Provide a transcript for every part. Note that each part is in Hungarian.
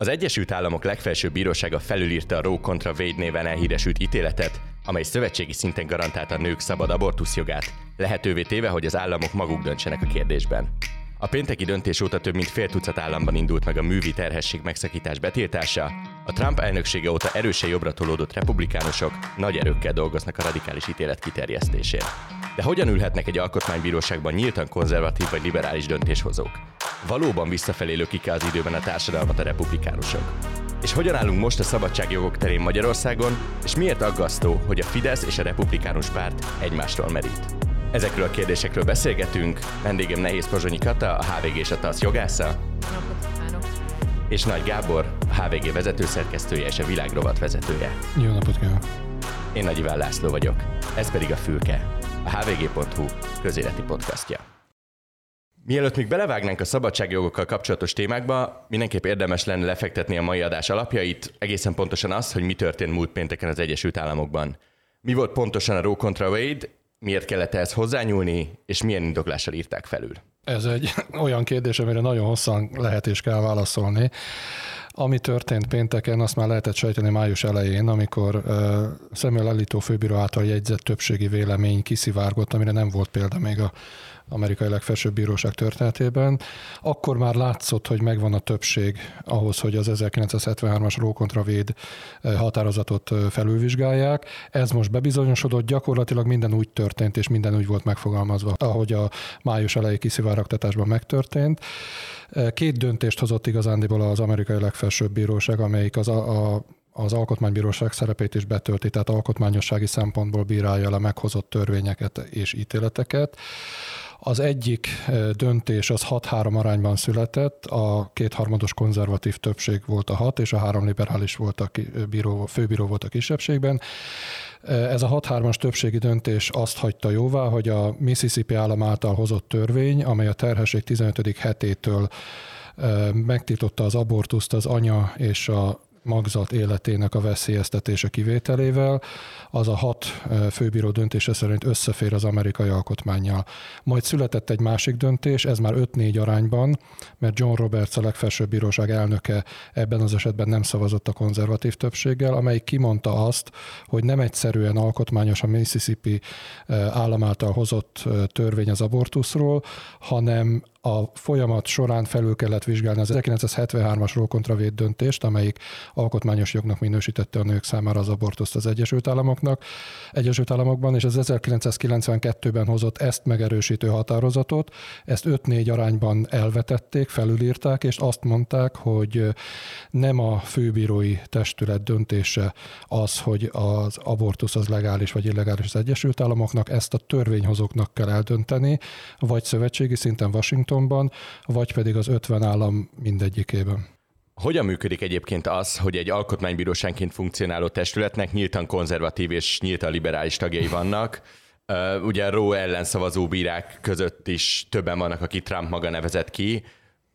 Az Egyesült Államok legfelsőbb bírósága felülírta a Roe kontra Wade néven elhíresült ítéletet, amely szövetségi szinten garantálta a nők szabad abortuszjogát, lehetővé téve, hogy az államok maguk döntsenek a kérdésben. A pénteki döntés óta több mint fél tucat államban indult meg a művi terhesség megszakítás betiltása. A Trump elnöksége óta erősen jobbra tolódott republikánusok nagy erőkkel dolgoznak a radikális ítélet kiterjesztésén. De hogyan ülhetnek egy alkotmánybíróságban nyíltan konzervatív vagy liberális döntéshozók? Valóban visszafelé lökik az időben a társadalmat a republikánusok? És hogyan állunk most a szabadságjogok terén Magyarországon, és miért aggasztó, hogy a Fidesz és a republikánus párt egymástól merít? Ezekről a kérdésekről beszélgetünk. Vendégem Nehéz Pozsonyi Kata, a HVG és a TASZ jogásza. És Nagy Gábor, a HVG vezetőszerkesztője és a világrovat vezetője. Jó napot kívánok! Én Nagy Iván László vagyok. Ez pedig a Fülke, a hvg.hu közéleti podcastja. Mielőtt még belevágnánk a szabadságjogokkal kapcsolatos témákba, mindenképp érdemes lenne lefektetni a mai adás alapjait, egészen pontosan az, hogy mi történt múlt pénteken az Egyesült Államokban. Mi volt pontosan a Roe contra Wade, miért kellett ehhez hozzányúlni, és milyen indoklással írták felül? Ez egy olyan kérdés, amire nagyon hosszan lehet és kell válaszolni. Ami történt pénteken, azt már lehetett sejteni május elején, amikor uh, Samuel Alito főbíró által jegyzett többségi vélemény kiszivárgott, amire nem volt példa még a amerikai legfelsőbb bíróság történetében. Akkor már látszott, hogy megvan a többség ahhoz, hogy az 1973-as Roe kontra Véd határozatot felülvizsgálják. Ez most bebizonyosodott, gyakorlatilag minden úgy történt, és minden úgy volt megfogalmazva, ahogy a május elejé kiszivárogtatásban megtörtént. Két döntést hozott igazándiból az amerikai legfelsőbb bíróság, amelyik az a, a az alkotmánybíróság szerepét is betölti, tehát alkotmányossági szempontból bírálja le meghozott törvényeket és ítéleteket. Az egyik döntés az 6-3 arányban született, a kétharmados konzervatív többség volt a hat, és a három liberális volt a bíró, főbíró volt a kisebbségben. Ez a 6-3-as többségi döntés azt hagyta jóvá, hogy a Mississippi állam által hozott törvény, amely a terhesség 15. hetétől megtiltotta az abortuszt az anya és a magzat életének a veszélyeztetése kivételével, az a hat főbíró döntése szerint összefér az amerikai alkotmányjal. Majd született egy másik döntés, ez már 5-4 arányban, mert John Roberts a legfelsőbb bíróság elnöke ebben az esetben nem szavazott a konzervatív többséggel, amely kimondta azt, hogy nem egyszerűen alkotmányos a Mississippi állam által hozott törvény az abortuszról, hanem a folyamat során felül kellett vizsgálni az 1973-as Roe kontra Wade döntést, amelyik alkotmányos jognak minősítette a nők számára az abortuszt az Egyesült Államoknak, Egyesült Államokban, és az 1992-ben hozott ezt megerősítő határozatot, ezt 5-4 arányban elvetették, felülírták, és azt mondták, hogy nem a főbírói testület döntése az, hogy az abortusz az legális vagy illegális az Egyesült Államoknak, ezt a törvényhozóknak kell eldönteni, vagy szövetségi szinten Washington Washingtonban, vagy pedig az 50 állam mindegyikében. Hogyan működik egyébként az, hogy egy alkotmánybíróságként funkcionáló testületnek nyíltan konzervatív és nyíltan liberális tagjai vannak? Ugye Roe ellen szavazó bírák között is többen vannak, aki Trump maga nevezett ki.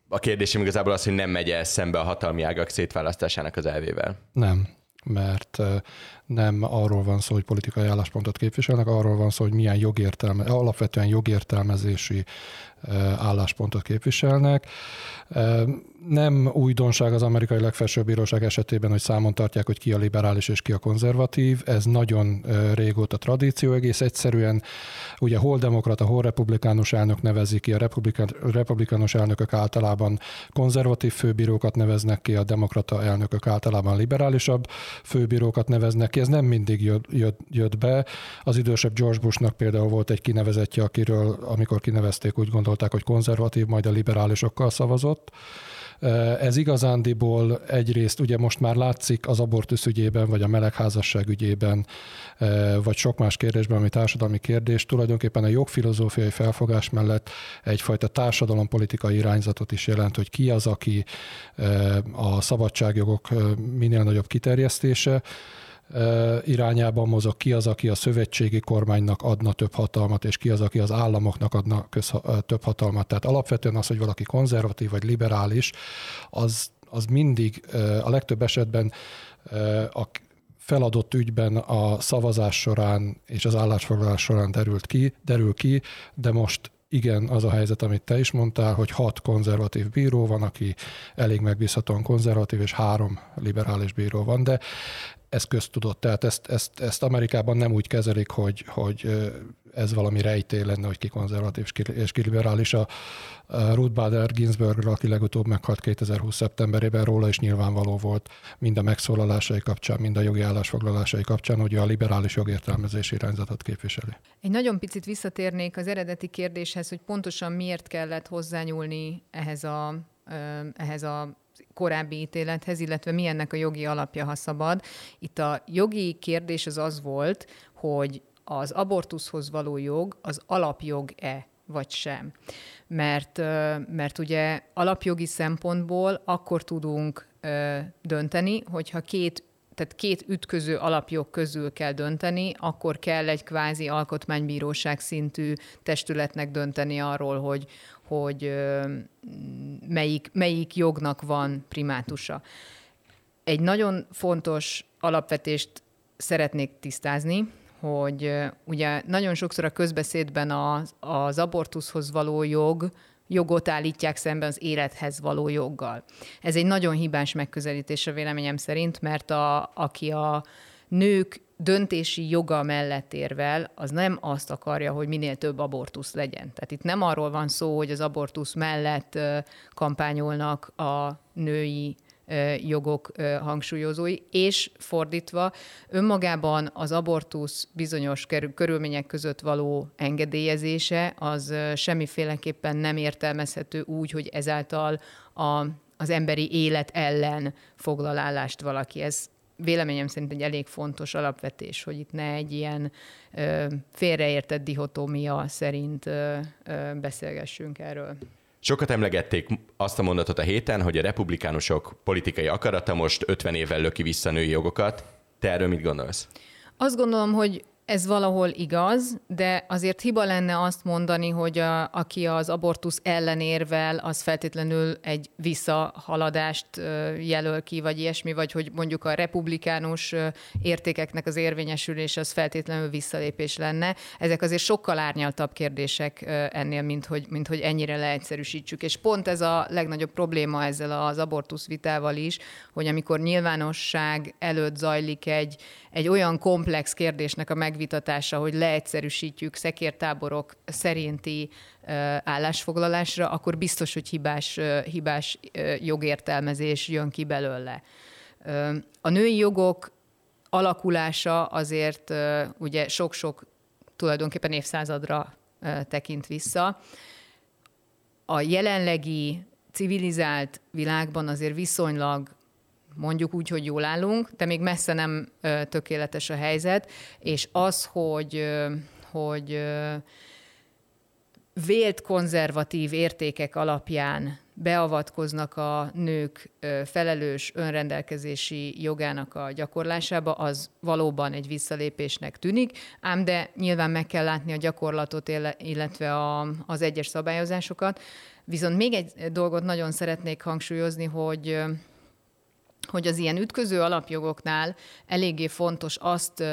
A kérdésem igazából az, hogy nem megy el szembe a hatalmi ágak szétválasztásának az elvével. Nem mert nem arról van szó, hogy politikai álláspontot képviselnek, arról van szó, hogy milyen jogértelme, alapvetően jogértelmezési álláspontot képviselnek. Nem újdonság az amerikai legfelsőbb bíróság esetében, hogy számon tartják, hogy ki a liberális és ki a konzervatív. Ez nagyon régóta tradíció, egész egyszerűen ugye hol demokrata, hol republikánus elnök nevezi ki, a republikán, republikánus elnökök általában konzervatív főbírókat neveznek ki, a demokrata elnökök általában liberálisabb főbírókat neveznek ki. Ez nem mindig jött, jött, be. Az idősebb George Bushnak például volt egy kinevezetje, akiről, amikor kinevezték, úgy gondolták, hogy konzervatív, majd a liberálisokkal szavazott. Ez igazándiból egyrészt ugye most már látszik az abortusz ügyében, vagy a melegházasság ügyében, vagy sok más kérdésben, ami társadalmi kérdés, tulajdonképpen a jogfilozófiai felfogás mellett egyfajta társadalompolitikai irányzatot is jelent, hogy ki az, aki a szabadságjogok minél nagyobb kiterjesztése, irányában mozog, ki az, aki a szövetségi kormánynak adna több hatalmat, és ki az, aki az államoknak adna több hatalmat. Tehát alapvetően az, hogy valaki konzervatív vagy liberális, az, az mindig a legtöbb esetben a feladott ügyben a szavazás során és az állásfoglalás során derült ki, derül ki, de most igen, az a helyzet, amit te is mondtál, hogy hat konzervatív bíró van, aki elég megbízhatóan konzervatív, és három liberális bíró van, de ez köztudott. Tehát ezt, ezt, ezt Amerikában nem úgy kezelik, hogy, hogy ez valami rejtély lenne, hogy ki konzervatív és ki liberális. A Ruth Bader Ginsburg, aki legutóbb meghalt 2020. szeptemberében, róla is nyilvánvaló volt mind a megszólalásai kapcsán, mind a jogi állásfoglalásai kapcsán, hogy a liberális jogértelmezési irányzatot képviseli. Egy nagyon picit visszatérnék az eredeti kérdéshez, hogy pontosan miért kellett hozzányúlni ehhez a, ehhez a korábbi ítélethez, illetve mi ennek a jogi alapja, ha szabad. Itt a jogi kérdés az az volt, hogy az abortuszhoz való jog az alapjog-e vagy sem. Mert, mert ugye alapjogi szempontból akkor tudunk dönteni, hogyha két tehát két ütköző alapjog közül kell dönteni, akkor kell egy kvázi alkotmánybíróság szintű testületnek dönteni arról, hogy, hogy melyik, melyik jognak van primátusa. Egy nagyon fontos alapvetést szeretnék tisztázni, hogy ugye nagyon sokszor a közbeszédben az, az abortuszhoz való jog, jogot állítják szemben az élethez való joggal. Ez egy nagyon hibás megközelítés a véleményem szerint, mert a, aki a nők döntési joga mellett érvel, az nem azt akarja, hogy minél több abortusz legyen. Tehát itt nem arról van szó, hogy az abortusz mellett kampányolnak a női jogok hangsúlyozói, és fordítva önmagában az abortusz bizonyos körülmények között való engedélyezése az semmiféleképpen nem értelmezhető úgy, hogy ezáltal a, az emberi élet ellen foglal állást valaki. Ez véleményem szerint egy elég fontos alapvetés, hogy itt ne egy ilyen ö, félreértett dihotómia szerint ö, ö, beszélgessünk erről. Sokat emlegették azt a mondatot a héten, hogy a republikánusok politikai akarata most 50 évvel löki vissza női jogokat. Te erről mit gondolsz? Azt gondolom, hogy ez valahol igaz, de azért hiba lenne azt mondani, hogy a, aki az abortusz ellenérvel, az feltétlenül egy visszahaladást jelöl ki, vagy ilyesmi, vagy hogy mondjuk a republikánus értékeknek az érvényesülés az feltétlenül visszalépés lenne. Ezek azért sokkal árnyaltabb kérdések ennél, mint hogy, mint hogy ennyire leegyszerűsítsük. És pont ez a legnagyobb probléma ezzel az abortusz vitával is, hogy amikor nyilvánosság előtt zajlik egy, egy olyan komplex kérdésnek a megvitatása, hogy leegyszerűsítjük szekértáborok szerinti állásfoglalásra, akkor biztos, hogy hibás, hibás jogértelmezés jön ki belőle. A női jogok alakulása azért ugye sok-sok tulajdonképpen évszázadra tekint vissza. A jelenlegi civilizált világban azért viszonylag mondjuk úgy, hogy jól állunk, de még messze nem tökéletes a helyzet, és az, hogy, hogy vélt konzervatív értékek alapján beavatkoznak a nők felelős önrendelkezési jogának a gyakorlásába, az valóban egy visszalépésnek tűnik, ám de nyilván meg kell látni a gyakorlatot, illetve a, az egyes szabályozásokat. Viszont még egy dolgot nagyon szeretnék hangsúlyozni, hogy hogy az ilyen ütköző alapjogoknál eléggé fontos azt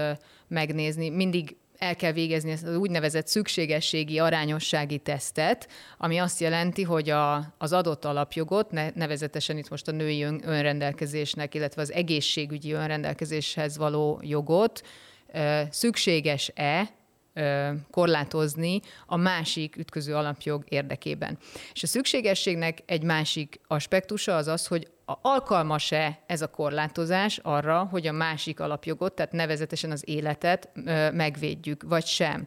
megnézni, mindig el kell végezni ezt az úgynevezett szükségességi arányossági tesztet, ami azt jelenti, hogy a, az adott alapjogot, nevezetesen itt most a női ön, önrendelkezésnek, illetve az egészségügyi önrendelkezéshez való jogot szükséges-e korlátozni a másik ütköző alapjog érdekében. És a szükségességnek egy másik aspektusa az az, hogy alkalmas-e ez a korlátozás arra, hogy a másik alapjogot, tehát nevezetesen az életet megvédjük, vagy sem.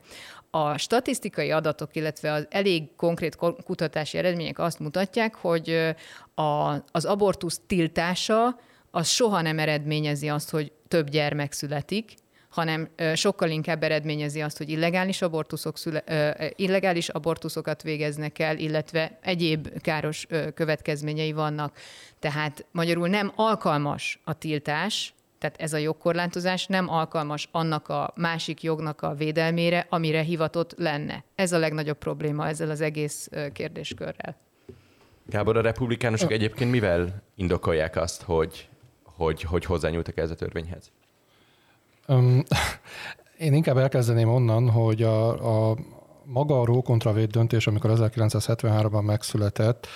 A statisztikai adatok, illetve az elég konkrét kutatási eredmények azt mutatják, hogy a, az abortusz tiltása az soha nem eredményezi azt, hogy több gyermek születik, hanem sokkal inkább eredményezi azt, hogy illegális, abortuszok szüle, illegális abortuszokat végeznek el, illetve egyéb káros következményei vannak. Tehát magyarul nem alkalmas a tiltás, tehát ez a jogkorlátozás nem alkalmas annak a másik jognak a védelmére, amire hivatott lenne. Ez a legnagyobb probléma ezzel az egész kérdéskörrel. Gábor, a republikánusok egyébként mivel indokolják azt, hogy, hogy, hogy hozzányúltak ez a törvényhez? Én inkább elkezdeném onnan, hogy a, a, maga a Roe kontra Wade döntés, amikor 1973-ban megszületett,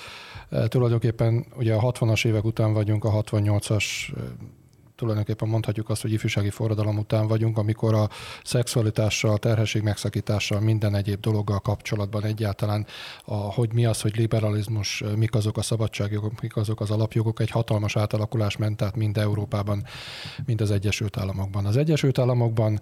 tulajdonképpen ugye a 60-as évek után vagyunk, a 68-as tulajdonképpen mondhatjuk azt, hogy ifjúsági forradalom után vagyunk, amikor a szexualitással, terhesség megszakítással, minden egyéb dologgal kapcsolatban egyáltalán, a, hogy mi az, hogy liberalizmus, mik azok a szabadságjogok, mik azok az alapjogok, egy hatalmas átalakulás ment át mind Európában, mind az Egyesült Államokban. Az Egyesült Államokban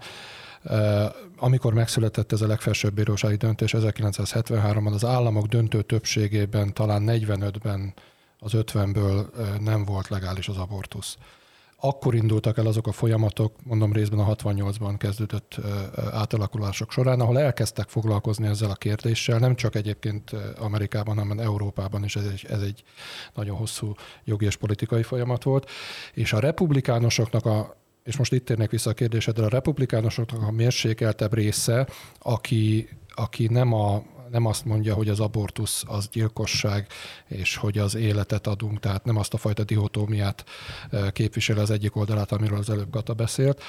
amikor megszületett ez a legfelsőbb bírósági döntés 1973-ban, az államok döntő többségében, talán 45-ben az 50-ből nem volt legális az abortusz akkor indultak el azok a folyamatok, mondom részben a 68-ban kezdődött átalakulások során, ahol elkezdtek foglalkozni ezzel a kérdéssel, nem csak egyébként Amerikában, hanem Európában is. Ez egy, ez egy nagyon hosszú jogi és politikai folyamat volt, és a republikánusoknak a és most itt térnek vissza a kérdésedre, a republikánusoknak a mérsékeltebb része, aki, aki nem a nem azt mondja, hogy az abortusz az gyilkosság, és hogy az életet adunk, tehát nem azt a fajta dihotómiát képvisel az egyik oldalát, amiről az előbb Kata beszélt.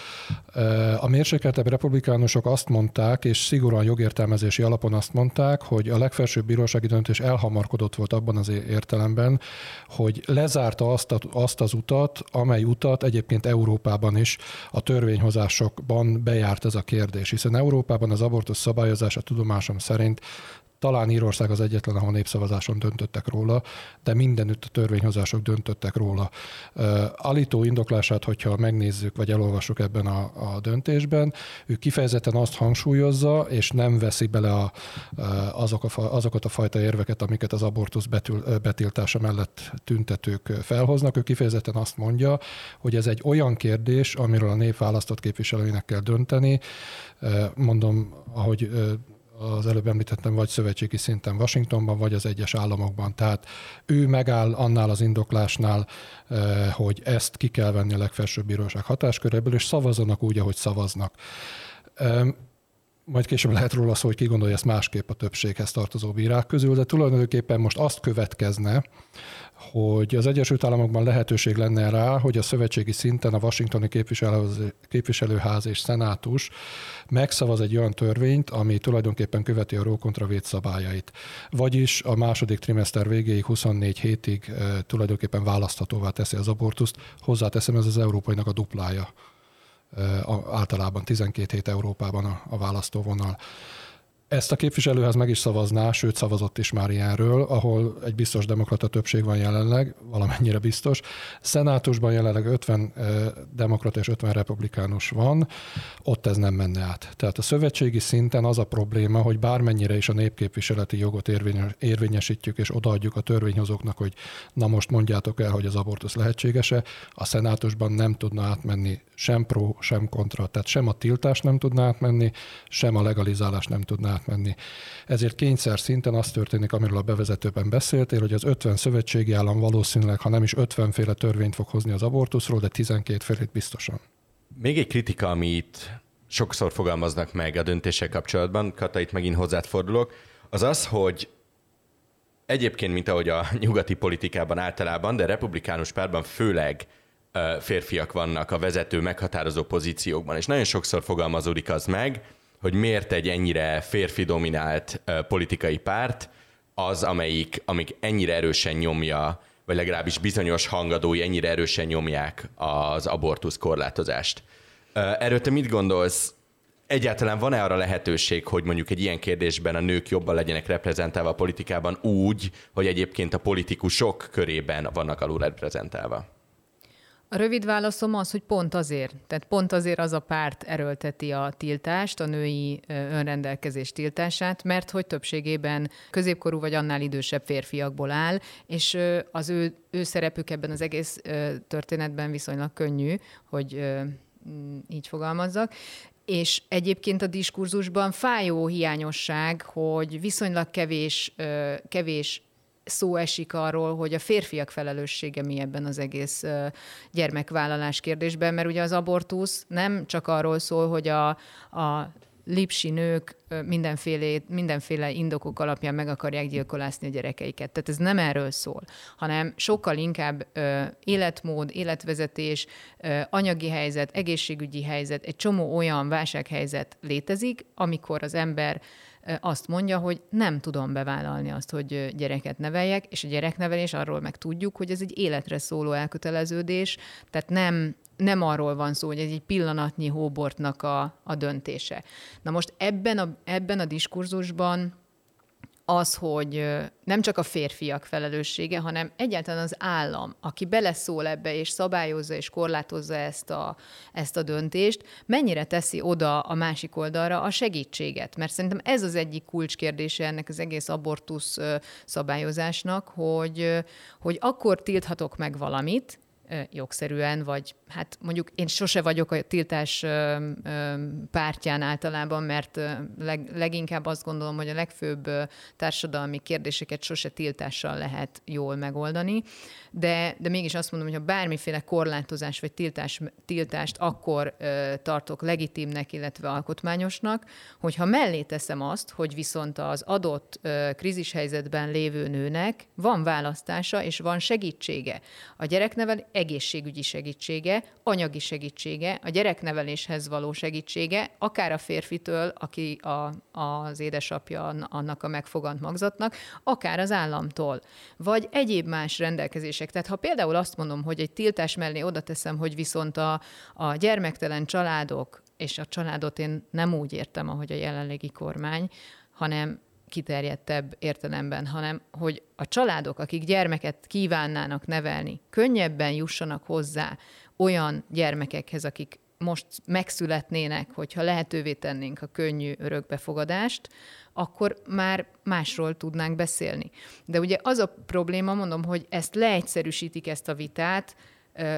A mérsékeltebb republikánusok azt mondták, és szigorúan jogértelmezési alapon azt mondták, hogy a legfelsőbb bírósági döntés elhamarkodott volt abban az értelemben, hogy lezárta azt, a, azt az utat, amely utat egyébként Európában is a törvényhozásokban bejárt ez a kérdés, hiszen Európában az abortusz szabályozása tudomásom szerint talán Írország az egyetlen, ahol népszavazáson döntöttek róla, de mindenütt a törvényhozások döntöttek róla. Alító indoklását, hogyha megnézzük, vagy elolvassuk ebben a, a döntésben, ő kifejezetten azt hangsúlyozza, és nem veszi bele a, azok a, azokat a fajta érveket, amiket az abortusz betül, betiltása mellett tüntetők felhoznak. Ő kifejezetten azt mondja, hogy ez egy olyan kérdés, amiről a nép választott képviselőinek kell dönteni. Mondom, ahogy az előbb említettem, vagy szövetségi szinten Washingtonban, vagy az egyes államokban. Tehát ő megáll annál az indoklásnál, eh, hogy ezt ki kell venni a legfelsőbb bíróság hatásköréből, és szavazzanak úgy, ahogy szavaznak. Majd később lehet róla szó, hogy ki gondolja ezt másképp a többséghez tartozó bírák közül, de tulajdonképpen most azt következne, hogy az Egyesült Államokban lehetőség lenne rá, hogy a szövetségi szinten a Washingtoni képviselőház és szenátus megszavaz egy olyan törvényt, ami tulajdonképpen követi a Roe kontra szabályait. Vagyis a második trimester végéig 24 hétig e, tulajdonképpen választhatóvá teszi az abortuszt. Hozzáteszem, ez az európainak a duplája. E, általában 12 hét Európában a, a választóvonal. Ezt a képviselőház meg is szavazná, sőt szavazott is már ilyenről, ahol egy biztos demokrata többség van jelenleg, valamennyire biztos. Szenátusban jelenleg 50 demokrata és 50 republikánus van, ott ez nem menne át. Tehát a szövetségi szinten az a probléma, hogy bármennyire is a népképviseleti jogot érvényesítjük és odaadjuk a törvényhozóknak, hogy na most mondjátok el, hogy az abortusz lehetséges-e, a szenátusban nem tudna átmenni sem pro, sem kontra. Tehát sem a tiltás nem tudná átmenni, sem a legalizálás nem tudná átmenni. Ezért kényszer szinten az történik, amiről a bevezetőben beszéltél, hogy az 50 szövetségi állam valószínűleg, ha nem is 50 féle törvényt fog hozni az abortuszról, de 12 félét biztosan. Még egy kritika, amit sokszor fogalmaznak meg a döntéssel kapcsolatban, Kata, itt megint hozzád fordulok, az az, hogy egyébként, mint ahogy a nyugati politikában általában, de republikánus párban főleg férfiak vannak a vezető, meghatározó pozíciókban, és nagyon sokszor fogalmazódik az meg, hogy miért egy ennyire férfi dominált politikai párt az, amelyik, amik ennyire erősen nyomja, vagy legalábbis bizonyos hangadói ennyire erősen nyomják az abortusz korlátozást. Erről te mit gondolsz? Egyáltalán van-e arra lehetőség, hogy mondjuk egy ilyen kérdésben a nők jobban legyenek reprezentálva a politikában úgy, hogy egyébként a politikusok körében vannak alul reprezentálva? A rövid válaszom az, hogy pont azért. Tehát pont azért az a párt erőlteti a tiltást, a női önrendelkezés tiltását, mert hogy többségében középkorú vagy annál idősebb férfiakból áll, és az ő, ő szerepük ebben az egész történetben viszonylag könnyű, hogy így fogalmazzak. És egyébként a diskurzusban fájó hiányosság, hogy viszonylag kevés, kevés szó esik arról, hogy a férfiak felelőssége mi ebben az egész gyermekvállalás kérdésben, mert ugye az abortusz nem csak arról szól, hogy a, a lipsi nők mindenféle, mindenféle indokok alapján meg akarják gyilkolászni a gyerekeiket. Tehát ez nem erről szól, hanem sokkal inkább ö, életmód, életvezetés, ö, anyagi helyzet, egészségügyi helyzet, egy csomó olyan válsághelyzet létezik, amikor az ember azt mondja, hogy nem tudom bevállalni azt, hogy gyereket neveljek, és a gyereknevelés arról meg tudjuk, hogy ez egy életre szóló elköteleződés, tehát nem, nem arról van szó, hogy ez egy pillanatnyi hóbortnak a, a döntése. Na most ebben a, ebben a diskurzusban az, hogy nem csak a férfiak felelőssége, hanem egyáltalán az állam, aki beleszól ebbe, és szabályozza és korlátozza ezt a, ezt a döntést, mennyire teszi oda a másik oldalra a segítséget. Mert szerintem ez az egyik kulcskérdése ennek az egész abortusz szabályozásnak, hogy, hogy akkor tilthatok meg valamit, jogszerűen, vagy hát mondjuk én sose vagyok a tiltás pártján általában, mert leg, leginkább azt gondolom, hogy a legfőbb társadalmi kérdéseket sose tiltással lehet jól megoldani, de, de mégis azt mondom, hogy ha bármiféle korlátozás vagy tiltás, tiltást akkor tartok legitimnek, illetve alkotmányosnak, hogyha mellé teszem azt, hogy viszont az adott krízishelyzetben lévő nőnek van választása és van segítsége. A gyereknevel egészségügyi segítsége, anyagi segítsége, a gyerekneveléshez való segítsége, akár a férfitől, aki a, az édesapja annak a megfogant magzatnak, akár az államtól, vagy egyéb más rendelkezések. Tehát ha például azt mondom, hogy egy tiltás mellé oda teszem, hogy viszont a, a gyermektelen családok, és a családot én nem úgy értem, ahogy a jelenlegi kormány, hanem kiterjedtebb értelemben, hanem hogy a családok, akik gyermeket kívánnának nevelni, könnyebben jussanak hozzá olyan gyermekekhez, akik most megszületnének, hogyha lehetővé tennénk a könnyű örökbefogadást, akkor már másról tudnánk beszélni. De ugye az a probléma, mondom, hogy ezt leegyszerűsítik ezt a vitát,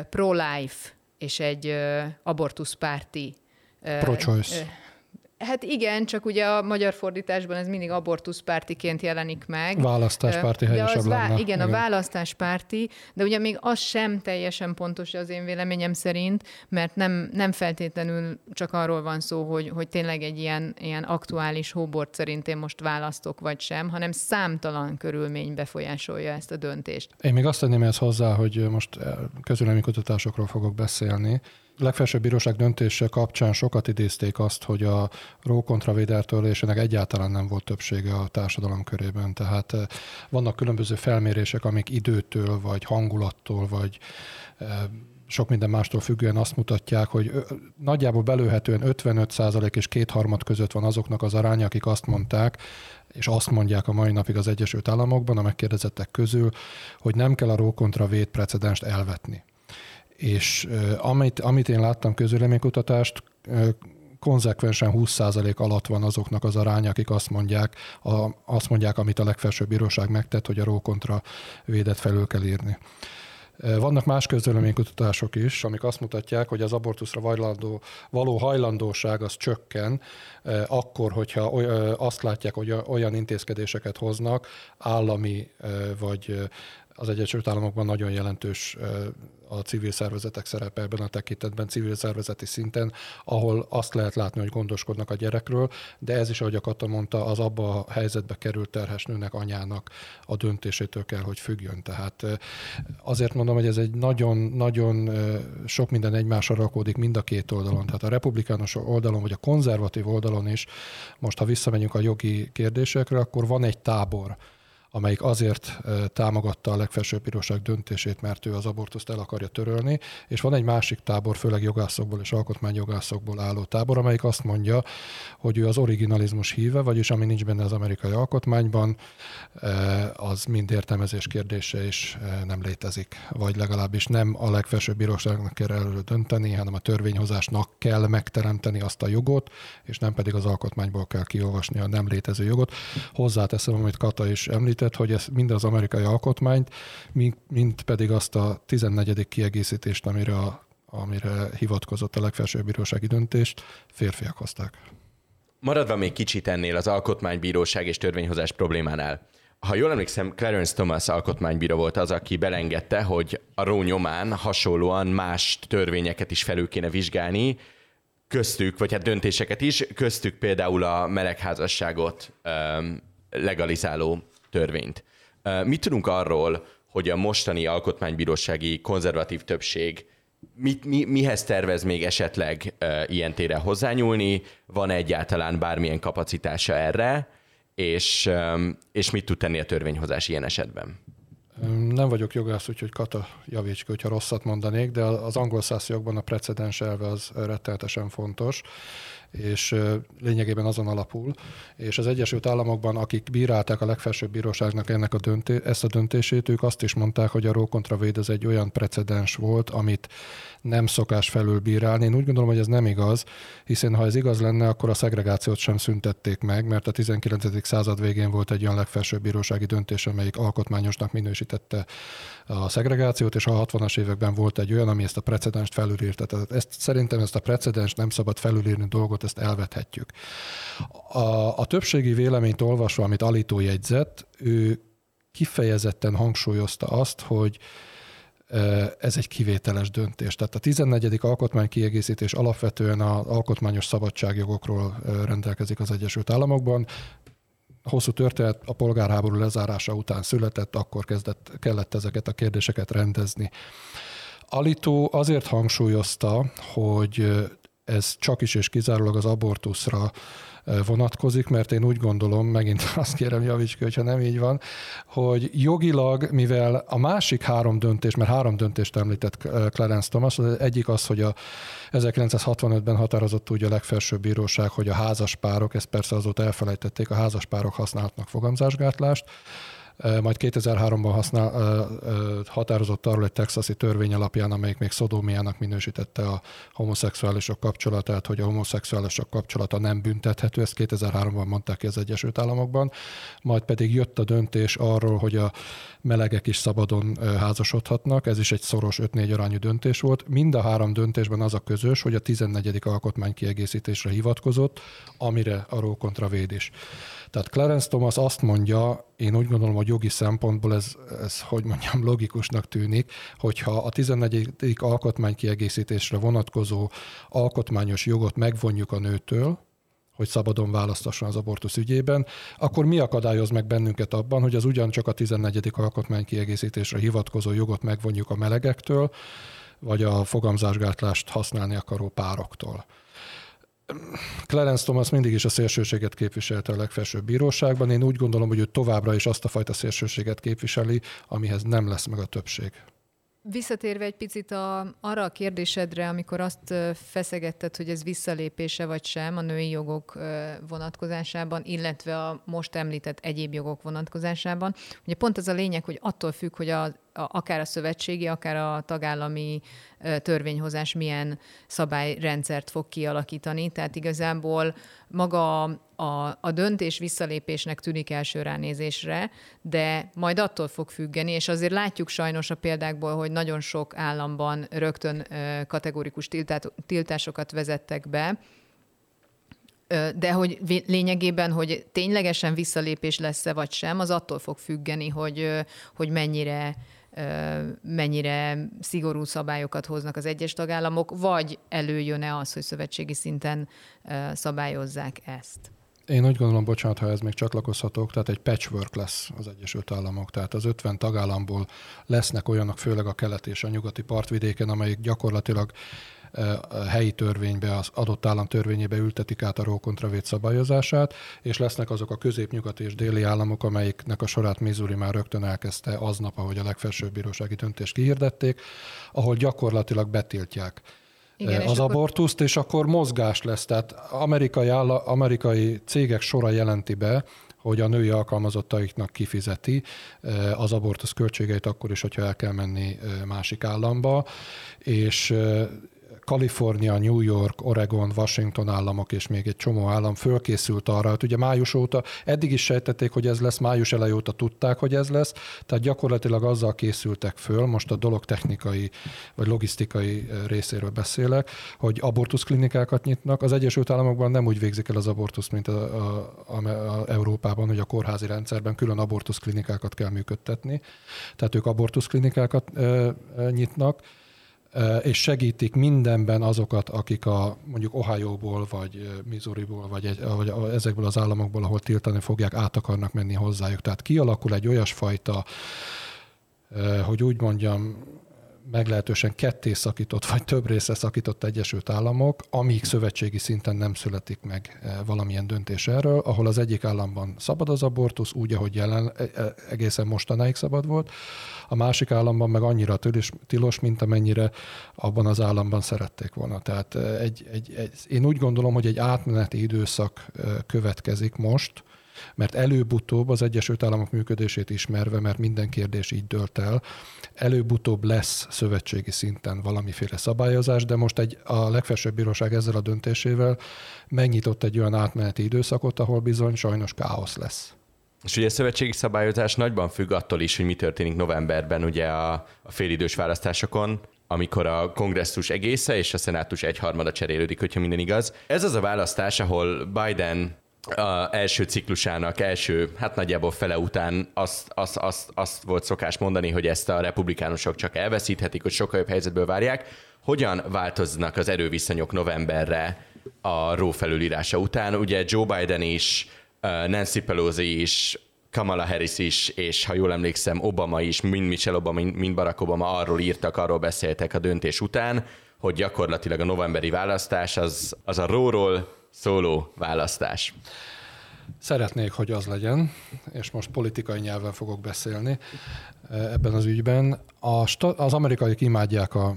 pro-life és egy abortuszpárti Pro-choice. Hát igen, csak ugye a magyar fordításban ez mindig abortuszpártiként jelenik meg. Választáspárti helyesebb lenne. Igen, igen, a választáspárti, de ugye még az sem teljesen pontos az én véleményem szerint, mert nem, nem feltétlenül csak arról van szó, hogy, hogy tényleg egy ilyen, ilyen aktuális hóbort szerint én most választok vagy sem, hanem számtalan körülmény befolyásolja ezt a döntést. Én még azt tenném ezt hozzá, hogy most közülemi kutatásokról fogok beszélni, legfelsőbb bíróság döntése kapcsán sokat idézték azt, hogy a Ró kontra törlésének egyáltalán nem volt többsége a társadalom körében. Tehát eh, vannak különböző felmérések, amik időtől, vagy hangulattól, vagy eh, sok minden mástól függően azt mutatják, hogy nagyjából belőhetően 55% és kétharmad között van azoknak az aránya, akik azt mondták, és azt mondják a mai napig az Egyesült Államokban a megkérdezettek közül, hogy nem kell a Ró kontra véd precedenst elvetni és amit, amit én láttam közvéleménykutatást, konzekvensen 20% alatt van azoknak az aránya, akik azt mondják, a, azt mondják, amit a legfelsőbb bíróság megtett, hogy a rókontra védet felül kell írni. Vannak más közvéleménykutatások is, amik azt mutatják, hogy az abortuszra vajlandó, való hajlandóság az csökken, akkor, hogyha azt látják, hogy olyan intézkedéseket hoznak, állami vagy az Egyesült Államokban nagyon jelentős a civil szervezetek szerepe ebben a tekintetben, civil szervezeti szinten, ahol azt lehet látni, hogy gondoskodnak a gyerekről, de ez is, ahogy a Kata mondta, az abba a helyzetbe került terhes nőnek, anyának a döntésétől kell, hogy függjön. Tehát azért mondom, hogy ez egy nagyon-nagyon sok minden egymásra rakódik mind a két oldalon. Tehát a republikánus oldalon, vagy a konzervatív oldalon is, most ha visszamegyünk a jogi kérdésekre, akkor van egy tábor, amelyik azért támogatta a legfelsőbb bíróság döntését, mert ő az abortuszt el akarja törölni, és van egy másik tábor, főleg jogászokból és alkotmányjogászokból álló tábor, amelyik azt mondja, hogy ő az originalizmus híve, vagyis ami nincs benne az amerikai alkotmányban, az mind értelmezés kérdése is nem létezik, vagy legalábbis nem a legfelsőbb bíróságnak kell erről dönteni, hanem a törvényhozásnak kell megteremteni azt a jogot, és nem pedig az alkotmányból kell kiolvasni a nem létező jogot. Hozzáteszem, amit Kata is említ, említett, hogy ez mind az amerikai alkotmányt, mint pedig azt a 14. kiegészítést, amire, a, amire hivatkozott a legfelsőbb bírósági döntést, férfiak hozták. Maradva még kicsit ennél az alkotmánybíróság és törvényhozás problémánál. Ha jól emlékszem, Clarence Thomas alkotmánybíró volt az, aki belengedte, hogy a ró nyomán hasonlóan más törvényeket is felül kéne vizsgálni, köztük, vagy hát döntéseket is, köztük például a melegházasságot legalizáló törvényt. Mit tudunk arról, hogy a mostani alkotmánybírósági konzervatív többség mit, mi, mihez tervez még esetleg ilyen téren hozzányúlni? Van egyáltalán bármilyen kapacitása erre? És, és mit tud tenni a törvényhozás ilyen esetben? Nem vagyok jogász, úgyhogy Kata javíts ki, hogyha rosszat mondanék, de az angol jogban a precedens elve az rettenetesen fontos, és lényegében azon alapul. És az Egyesült Államokban, akik bírálták a legfelsőbb bíróságnak ennek a dönté- ezt a döntését, ők azt is mondták, hogy a Roe kontra Wade az egy olyan precedens volt, amit nem szokás felülbírálni. Én úgy gondolom, hogy ez nem igaz, hiszen ha ez igaz lenne, akkor a szegregációt sem szüntették meg, mert a 19. század végén volt egy olyan legfelsőbb bírósági döntés, amelyik alkotmányosnak minősítette a szegregációt, és a 60-as években volt egy olyan, ami ezt a precedenst felülírta. Tehát ezt, szerintem ezt a precedenst nem szabad felülírni dolgot, ezt elvethetjük. A, a többségi véleményt olvasva, amit Alító jegyzett, ő kifejezetten hangsúlyozta azt, hogy ez egy kivételes döntés. Tehát a 14. alkotmánykiegészítés alapvetően az alkotmányos szabadságjogokról rendelkezik az Egyesült Államokban. Hosszú történet a polgárháború lezárása után született, akkor kezdett, kellett ezeket a kérdéseket rendezni. Alító azért hangsúlyozta, hogy ez csak is és kizárólag az abortuszra vonatkozik, mert én úgy gondolom, megint azt kérem javíts ki, hogyha nem így van, hogy jogilag, mivel a másik három döntés, mert három döntést említett Clarence Thomas, az egyik az, hogy a 1965-ben határozott úgy a legfelsőbb bíróság, hogy a házaspárok, ezt persze azóta elfelejtették, a házaspárok használhatnak fogamzásgátlást, majd 2003-ban használ, határozott arról egy texasi törvény alapján, amelyik még szodómiának minősítette a homoszexuálisok kapcsolatát, hogy a homoszexuálisok kapcsolata nem büntethető, ezt 2003-ban mondták ki az Egyesült Államokban, majd pedig jött a döntés arról, hogy a melegek is szabadon házasodhatnak, ez is egy szoros 5-4 arányú döntés volt. Mind a három döntésben az a közös, hogy a 14. alkotmány kiegészítésre hivatkozott, amire a Roe kontra véd is. Tehát Clarence Thomas azt mondja, én úgy gondolom, hogy jogi szempontból ez, ez hogy mondjam, logikusnak tűnik, hogyha a 14. alkotmánykiegészítésre vonatkozó alkotmányos jogot megvonjuk a nőtől, hogy szabadon választasson az abortusz ügyében, akkor mi akadályoz meg bennünket abban, hogy az ugyancsak a 14. alkotmánykiegészítésre hivatkozó jogot megvonjuk a melegektől, vagy a fogamzásgátlást használni akaró pároktól. Clarence Thomas mindig is a szélsőséget képviselte a legfelsőbb bíróságban. Én úgy gondolom, hogy ő továbbra is azt a fajta szélsőséget képviseli, amihez nem lesz meg a többség. Visszatérve egy picit a, arra a kérdésedre, amikor azt feszegetted, hogy ez visszalépése vagy sem a női jogok vonatkozásában, illetve a most említett egyéb jogok vonatkozásában. Ugye pont az a lényeg, hogy attól függ, hogy a, a, akár a szövetségi, akár a tagállami törvényhozás milyen szabályrendszert fog kialakítani. Tehát igazából maga a, a döntés visszalépésnek tűnik első ránézésre, de majd attól fog függeni, és azért látjuk sajnos a példákból, hogy nagyon sok államban rögtön kategorikus tiltásokat vezettek be, de hogy lényegében, hogy ténylegesen visszalépés lesz-e vagy sem, az attól fog függeni, hogy, hogy mennyire mennyire szigorú szabályokat hoznak az egyes tagállamok, vagy előjön-e az, hogy szövetségi szinten szabályozzák ezt? Én úgy gondolom, bocsánat, ha ez még csatlakozhatok, tehát egy patchwork lesz az Egyesült Államok. Tehát az 50 tagállamból lesznek olyanok, főleg a keleti és a nyugati partvidéken, amelyik gyakorlatilag helyi törvénybe, az adott állam törvényébe ültetik át a rókontravét szabályozását, és lesznek azok a közép-nyugat és déli államok, amelyiknek a sorát Missouri már rögtön elkezdte aznap, ahogy a legfelsőbb bírósági döntést kihirdették, ahol gyakorlatilag betiltják igen, az és abortuszt, akkor... és akkor mozgás lesz. Tehát amerikai, áll, amerikai cégek sora jelenti be, hogy a női alkalmazottaiknak kifizeti az abortusz költségeit akkor is, hogyha el kell menni másik államba, és Kalifornia, New York, Oregon, Washington államok és még egy csomó állam fölkészült arra, hogy ugye május óta, eddig is sejtették, hogy ez lesz, május elejé óta tudták, hogy ez lesz, tehát gyakorlatilag azzal készültek föl, most a dolog technikai vagy logisztikai részéről beszélek, hogy abortuszklinikákat nyitnak. Az Egyesült Államokban nem úgy végzik el az abortusz, mint a, a, a, a Európában, hogy a kórházi rendszerben külön abortuszklinikákat kell működtetni. Tehát ők abortuszklinikákat ö, ö, nyitnak, és segítik mindenben azokat, akik a mondjuk Ohio-ból, vagy Missouri-ból, vagy, egy, vagy ezekből az államokból, ahol tiltani fogják, át akarnak menni hozzájuk. Tehát kialakul egy olyasfajta, hogy úgy mondjam, meglehetősen ketté szakított, vagy több részre szakított Egyesült Államok, amíg szövetségi szinten nem születik meg valamilyen döntés erről, ahol az egyik államban szabad az abortusz, úgy, ahogy jelen, egészen mostanáig szabad volt, a másik államban meg annyira tilos mint amennyire abban az államban szerették volna. Tehát egy, egy, egy, én úgy gondolom, hogy egy átmeneti időszak következik most, mert előbb-utóbb az Egyesült Államok működését ismerve, mert minden kérdés így dölt el, előbb-utóbb lesz szövetségi szinten valamiféle szabályozás, de most egy, a legfelsőbb bíróság ezzel a döntésével megnyitott egy olyan átmeneti időszakot, ahol bizony sajnos káosz lesz. És ugye a szövetségi szabályozás nagyban függ attól is, hogy mi történik novemberben ugye a, a félidős választásokon, amikor a kongresszus egésze és a szenátus egyharmada cserélődik, hogyha minden igaz. Ez az a választás, ahol Biden a első ciklusának első, hát nagyjából fele után azt, azt, azt, azt volt szokás mondani, hogy ezt a republikánusok csak elveszíthetik, hogy sokkal jobb helyzetből várják. Hogyan változnak az erőviszonyok novemberre a Roe felülírása után? Ugye Joe Biden is, Nancy Pelosi is, Kamala Harris is, és ha jól emlékszem, Obama is, mind Michelle Obama, mind Barack Obama arról írtak, arról beszéltek a döntés után, hogy gyakorlatilag a novemberi választás az, az a róról szóló választás. Szeretnék, hogy az legyen, és most politikai nyelven fogok beszélni eh, ebben az ügyben. A, az amerikaiak imádják a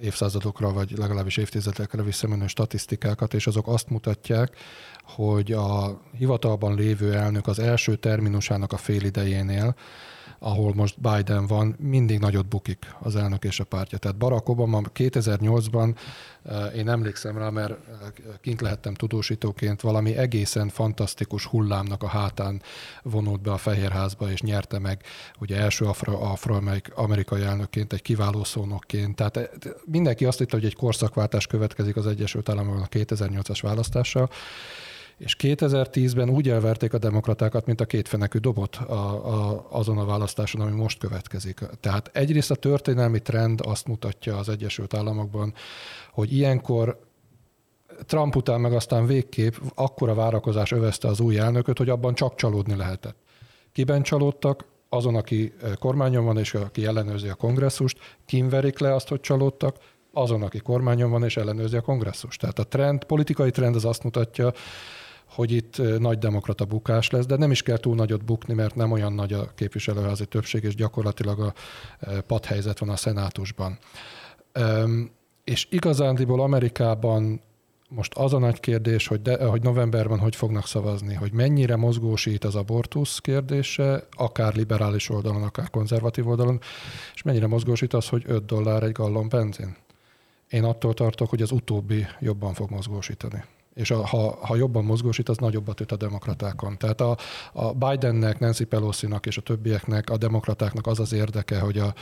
évszázadokra, vagy legalábbis évtizedekre visszamenő statisztikákat, és azok azt mutatják, hogy a hivatalban lévő elnök az első terminusának a fél idejénél ahol most Biden van, mindig nagyot bukik az elnök és a pártja. Tehát Barack Obama 2008-ban, eh, én emlékszem rá, mert eh, kint lehettem tudósítóként, valami egészen fantasztikus hullámnak a hátán vonult be a Fehérházba, és nyerte meg ugye első afro, afroamerikai elnökként, egy kiváló szónokként. Tehát eh, mindenki azt hitte, hogy egy korszakváltás következik az Egyesült Államokban a 2008-as választással, és 2010-ben úgy elverték a demokratákat, mint a kétfenekű dobot a, a, azon a választáson, ami most következik. Tehát egyrészt a történelmi trend azt mutatja az Egyesült Államokban, hogy ilyenkor Trump után meg aztán végképp akkora várakozás övezte az új elnököt, hogy abban csak csalódni lehetett. Kiben csalódtak? Azon, aki kormányon van és aki ellenőrzi a kongresszust, kinverik le azt, hogy csalódtak, azon, aki kormányon van és ellenőrzi a kongresszust. Tehát a trend, politikai trend az azt mutatja, hogy itt nagy demokrata bukás lesz, de nem is kell túl nagyot bukni, mert nem olyan nagy a képviselőházi többség, és gyakorlatilag a padhelyzet van a szenátusban. És igazándiból Amerikában most az a nagy kérdés, hogy, de, hogy novemberben hogy fognak szavazni, hogy mennyire mozgósít az abortusz kérdése, akár liberális oldalon, akár konzervatív oldalon, és mennyire mozgósít az, hogy 5 dollár egy gallon benzin. Én attól tartok, hogy az utóbbi jobban fog mozgósítani és a, ha, ha jobban mozgósít, az nagyobbat üt a demokratákon. Tehát a, a Bidennek, Nancy Pelosi-nak és a többieknek, a demokratáknak az az érdeke, hogy a,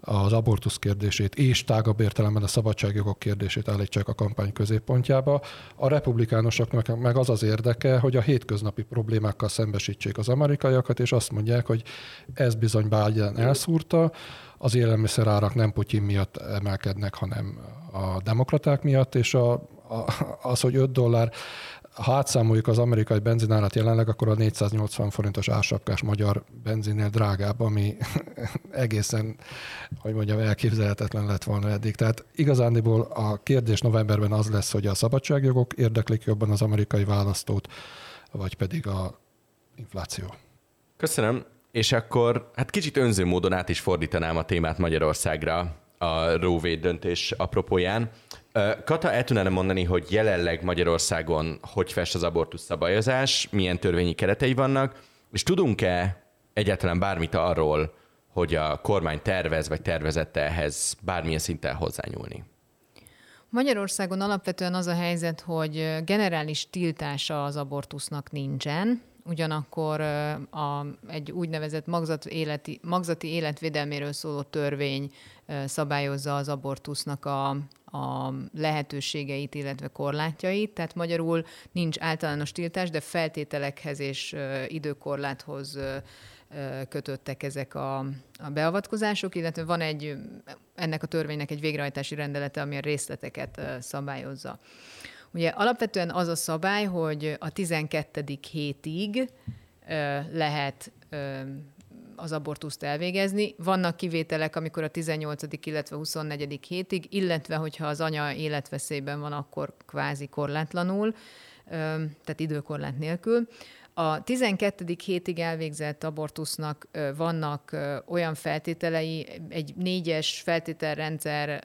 az abortusz kérdését és tágabb értelemben a szabadságjogok kérdését állítsák a kampány középpontjába. A republikánusoknak meg az az érdeke, hogy a hétköznapi problémákkal szembesítsék az amerikaiakat, és azt mondják, hogy ez bizony Biden elszúrta, az élelmiszerárak nem Putyin miatt emelkednek, hanem a demokraták miatt, és a, az, hogy 5 dollár, ha átszámoljuk az amerikai benzinárat jelenleg, akkor a 480 forintos ársapkás magyar benzinnél drágább, ami egészen, hogy mondjam, elképzelhetetlen lett volna eddig. Tehát igazándiból a kérdés novemberben az lesz, hogy a szabadságjogok érdeklik jobban az amerikai választót, vagy pedig a infláció. Köszönöm. És akkor hát kicsit önző módon át is fordítanám a témát Magyarországra a Roe döntés apropóján. Kata, el tudnám mondani, hogy jelenleg Magyarországon hogy fest az abortusz szabályozás, milyen törvényi keretei vannak, és tudunk-e egyáltalán bármit arról, hogy a kormány tervez vagy tervezette ehhez bármilyen szinten hozzányúlni? Magyarországon alapvetően az a helyzet, hogy generális tiltása az abortusznak nincsen, ugyanakkor a, egy úgynevezett magzat életi, magzati életvédelméről szóló törvény szabályozza az abortusznak a, a lehetőségeit, illetve korlátjait, tehát magyarul nincs általános tiltás, de feltételekhez és időkorláthoz kötöttek ezek a, a beavatkozások, illetve van egy, ennek a törvénynek egy végrehajtási rendelete, ami a részleteket szabályozza. Ugye alapvetően az a szabály, hogy a 12. hétig lehet az abortuszt elvégezni. Vannak kivételek, amikor a 18. illetve 24. hétig, illetve hogyha az anya életveszélyben van, akkor kvázi korlátlanul, tehát időkorlát nélkül. A 12. hétig elvégzett abortusznak vannak olyan feltételei, egy négyes feltételrendszer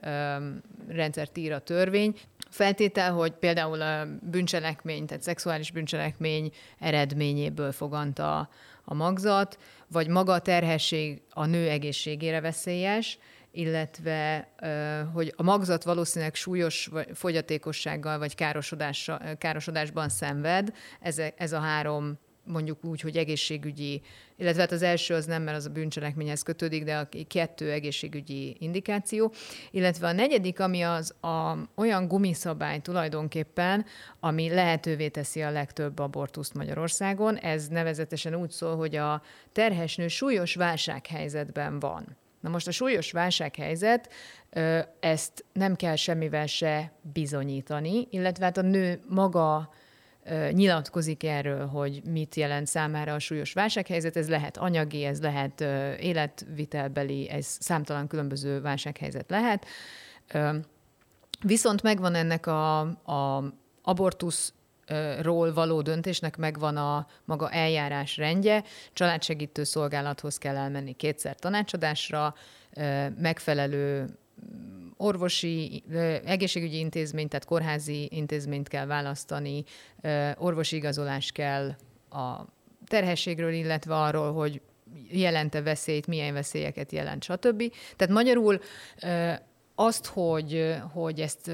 rendszert ír a törvény, Feltétel, hogy például a bűncselekmény, tehát szexuális bűncselekmény eredményéből foganta a magzat, vagy maga a terhesség a nő egészségére veszélyes, illetve hogy a magzat valószínűleg súlyos fogyatékossággal vagy károsodásban szenved, ez, ez a három mondjuk úgy, hogy egészségügyi, illetve hát az első az nem, mert az a bűncselekményhez kötődik, de a kettő egészségügyi indikáció, illetve a negyedik, ami az a, olyan gumiszabály tulajdonképpen, ami lehetővé teszi a legtöbb abortuszt Magyarországon, ez nevezetesen úgy szól, hogy a terhesnő súlyos válsághelyzetben van. Na most a súlyos válsághelyzet, ezt nem kell semmivel se bizonyítani, illetve hát a nő maga nyilatkozik erről, hogy mit jelent számára a súlyos válsághelyzet. Ez lehet anyagi, ez lehet életvitelbeli, ez számtalan különböző válsághelyzet lehet. Viszont megvan ennek a, a abortusz ról való döntésnek megvan a maga eljárás rendje. Családsegítő szolgálathoz kell elmenni kétszer tanácsadásra, megfelelő orvosi, egészségügyi intézményt, tehát kórházi intézményt kell választani, orvosi igazolás kell a terhességről, illetve arról, hogy jelente veszélyt, milyen veszélyeket jelent, stb. Tehát magyarul azt, hogy, hogy ezt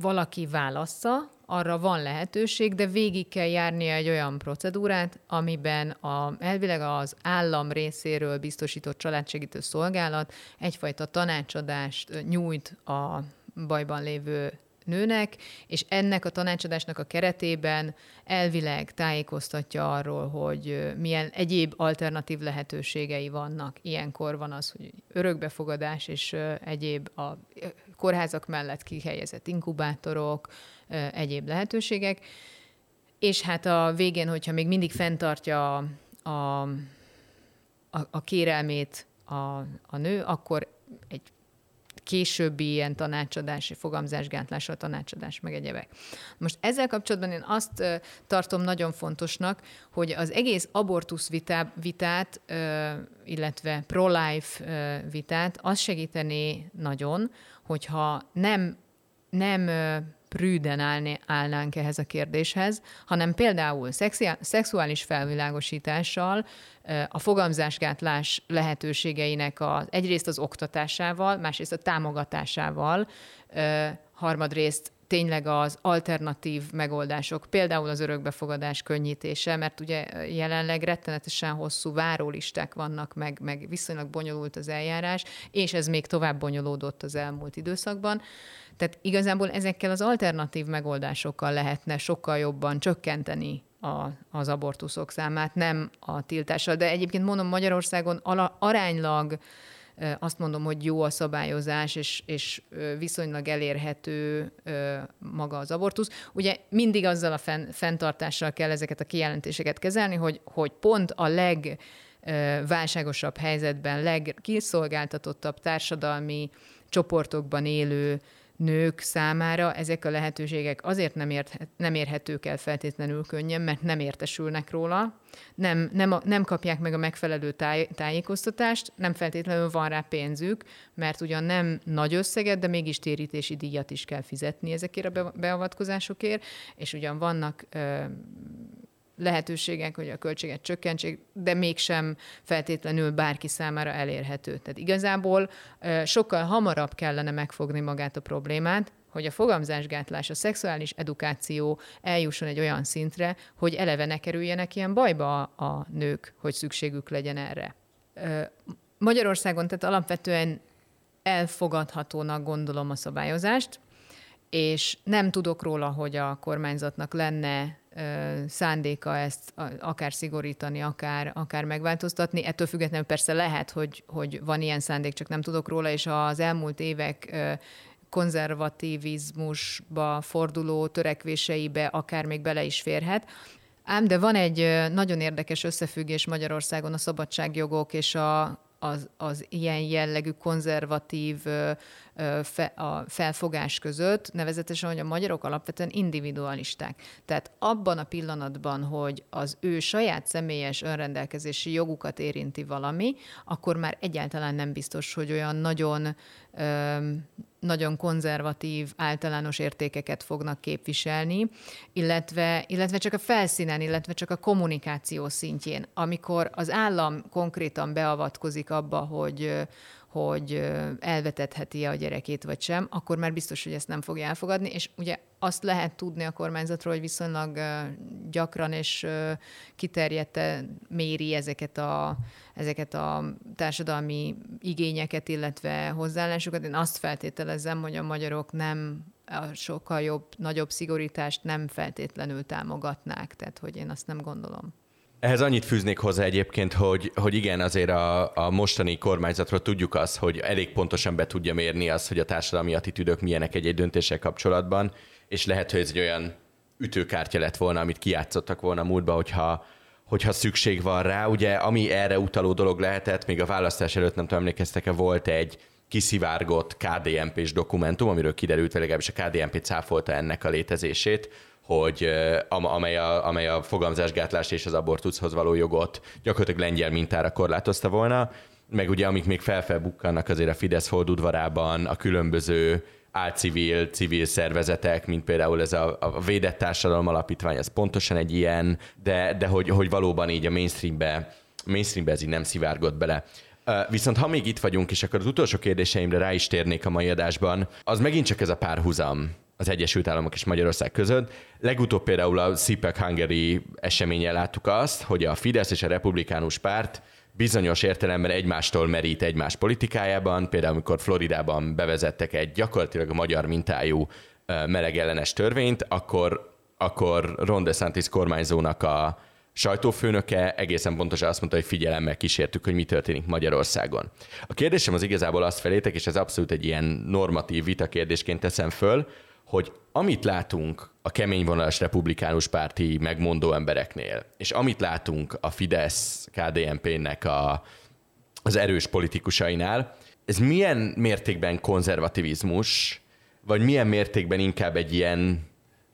valaki válassza, arra van lehetőség, de végig kell járnia egy olyan procedúrát, amiben a, elvileg az állam részéről biztosított családsegítő szolgálat egyfajta tanácsadást nyújt a bajban lévő nőnek, és ennek a tanácsadásnak a keretében elvileg tájékoztatja arról, hogy milyen egyéb alternatív lehetőségei vannak. Ilyenkor van az, hogy örökbefogadás és egyéb a kórházak mellett kihelyezett inkubátorok, egyéb lehetőségek. És hát a végén, hogyha még mindig fenntartja a, a, a, kérelmét a, a nő, akkor egy későbbi ilyen tanácsadási, fogamzásgátlásra tanácsadás, meg egyebek. Most ezzel kapcsolatban én azt tartom nagyon fontosnak, hogy az egész abortusz vitá, vitát, illetve pro-life vitát, az segítené nagyon, hogyha nem, nem prűden állni, állnánk ehhez a kérdéshez, hanem például szexuális felvilágosítással, a fogamzásgátlás lehetőségeinek a, egyrészt az oktatásával, másrészt a támogatásával, harmadrészt tényleg az alternatív megoldások, például az örökbefogadás könnyítése, mert ugye jelenleg rettenetesen hosszú várólisták vannak, meg, meg viszonylag bonyolult az eljárás, és ez még tovább bonyolódott az elmúlt időszakban. Tehát igazából ezekkel az alternatív megoldásokkal lehetne sokkal jobban csökkenteni a, az abortuszok számát, nem a tiltással. De egyébként mondom, Magyarországon ala, aránylag azt mondom, hogy jó a szabályozás, és, és viszonylag elérhető maga az abortusz. Ugye mindig azzal a fenn, fenntartással kell ezeket a kijelentéseket kezelni, hogy, hogy pont a leg válságosabb helyzetben, legkiszolgáltatottabb társadalmi csoportokban élő nők számára ezek a lehetőségek azért nem, ért, nem érhetők el feltétlenül könnyen, mert nem értesülnek róla, nem, nem, nem kapják meg a megfelelő táj, tájékoztatást, nem feltétlenül van rá pénzük, mert ugyan nem nagy összeget, de mégis térítési díjat is kell fizetni ezekért a beavatkozásokért, és ugyan vannak ö, lehetőségek, hogy a költséget csökkentsék, de mégsem feltétlenül bárki számára elérhető. Tehát igazából sokkal hamarabb kellene megfogni magát a problémát, hogy a fogamzásgátlás, a szexuális edukáció eljusson egy olyan szintre, hogy eleve ne kerüljenek ilyen bajba a nők, hogy szükségük legyen erre. Magyarországon tehát alapvetően elfogadhatónak gondolom a szabályozást, és nem tudok róla, hogy a kormányzatnak lenne szándéka ezt akár szigorítani, akár, akár megváltoztatni. Ettől függetlenül persze lehet, hogy, hogy van ilyen szándék, csak nem tudok róla, és az elmúlt évek konzervativizmusba forduló törekvéseibe akár még bele is férhet. Ám, de van egy nagyon érdekes összefüggés Magyarországon a szabadságjogok és a, az, az ilyen jellegű konzervatív fe, a felfogás között, nevezetesen, hogy a magyarok alapvetően individualisták. Tehát abban a pillanatban, hogy az ő saját személyes önrendelkezési jogukat érinti valami, akkor már egyáltalán nem biztos, hogy olyan nagyon nagyon konzervatív, általános értékeket fognak képviselni, illetve, illetve csak a felszínen, illetve csak a kommunikáció szintjén. Amikor az állam konkrétan beavatkozik abba, hogy, hogy elvetetheti a gyerekét vagy sem, akkor már biztos, hogy ezt nem fogja elfogadni, és ugye azt lehet tudni a kormányzatról, hogy viszonylag gyakran és kiterjedte méri ezeket a, ezeket a társadalmi igényeket, illetve hozzáállásokat. Én azt feltételezem, hogy a magyarok nem a sokkal jobb, nagyobb szigorítást nem feltétlenül támogatnák, tehát hogy én azt nem gondolom. Ehhez annyit fűznék hozzá egyébként, hogy, hogy igen, azért a, a mostani kormányzatról tudjuk azt, hogy elég pontosan be tudja mérni azt, hogy a társadalmi attitűdök milyenek egy-egy döntéssel kapcsolatban, és lehet, hogy ez egy olyan ütőkártya lett volna, amit kijátszottak volna múltba, hogyha, hogyha szükség van rá. Ugye, ami erre utaló dolog lehetett, még a választás előtt nem tudom, emlékeztek-e, volt egy kiszivárgott KDNP-s dokumentum, amiről kiderült, vagy legalábbis a KDNP cáfolta ennek a létezését, hogy amely a, amely a fogamzásgátlás és az abortuszhoz való jogot gyakorlatilag lengyel mintára korlátozta volna, meg ugye amik még felfelbukkannak azért a Fidesz holdudvarában, a különböző álcivil, civil szervezetek, mint például ez a, a Védett Társadalom Alapítvány, ez pontosan egy ilyen, de, de hogy, hogy valóban így a mainstreambe, mainstreambe ez így nem szivárgott bele. Viszont ha még itt vagyunk, és akkor az utolsó kérdéseimre rá is térnék a mai adásban, az megint csak ez a párhuzam az Egyesült Államok és Magyarország között. Legutóbb például a CPAC Hungary eseményen láttuk azt, hogy a Fidesz és a Republikánus párt bizonyos értelemben egymástól merít egymás politikájában, például amikor Floridában bevezettek egy gyakorlatilag magyar mintájú melegellenes törvényt, akkor, akkor Ron DeSantis kormányzónak a sajtófőnöke egészen pontosan azt mondta, hogy figyelemmel kísértük, hogy mi történik Magyarországon. A kérdésem az igazából azt felétek, és ez abszolút egy ilyen normatív vita kérdésként teszem föl, hogy amit látunk a keményvonalas republikánus párti megmondó embereknél, és amit látunk a Fidesz KDNP-nek a, az erős politikusainál, ez milyen mértékben konzervativizmus, vagy milyen mértékben inkább egy ilyen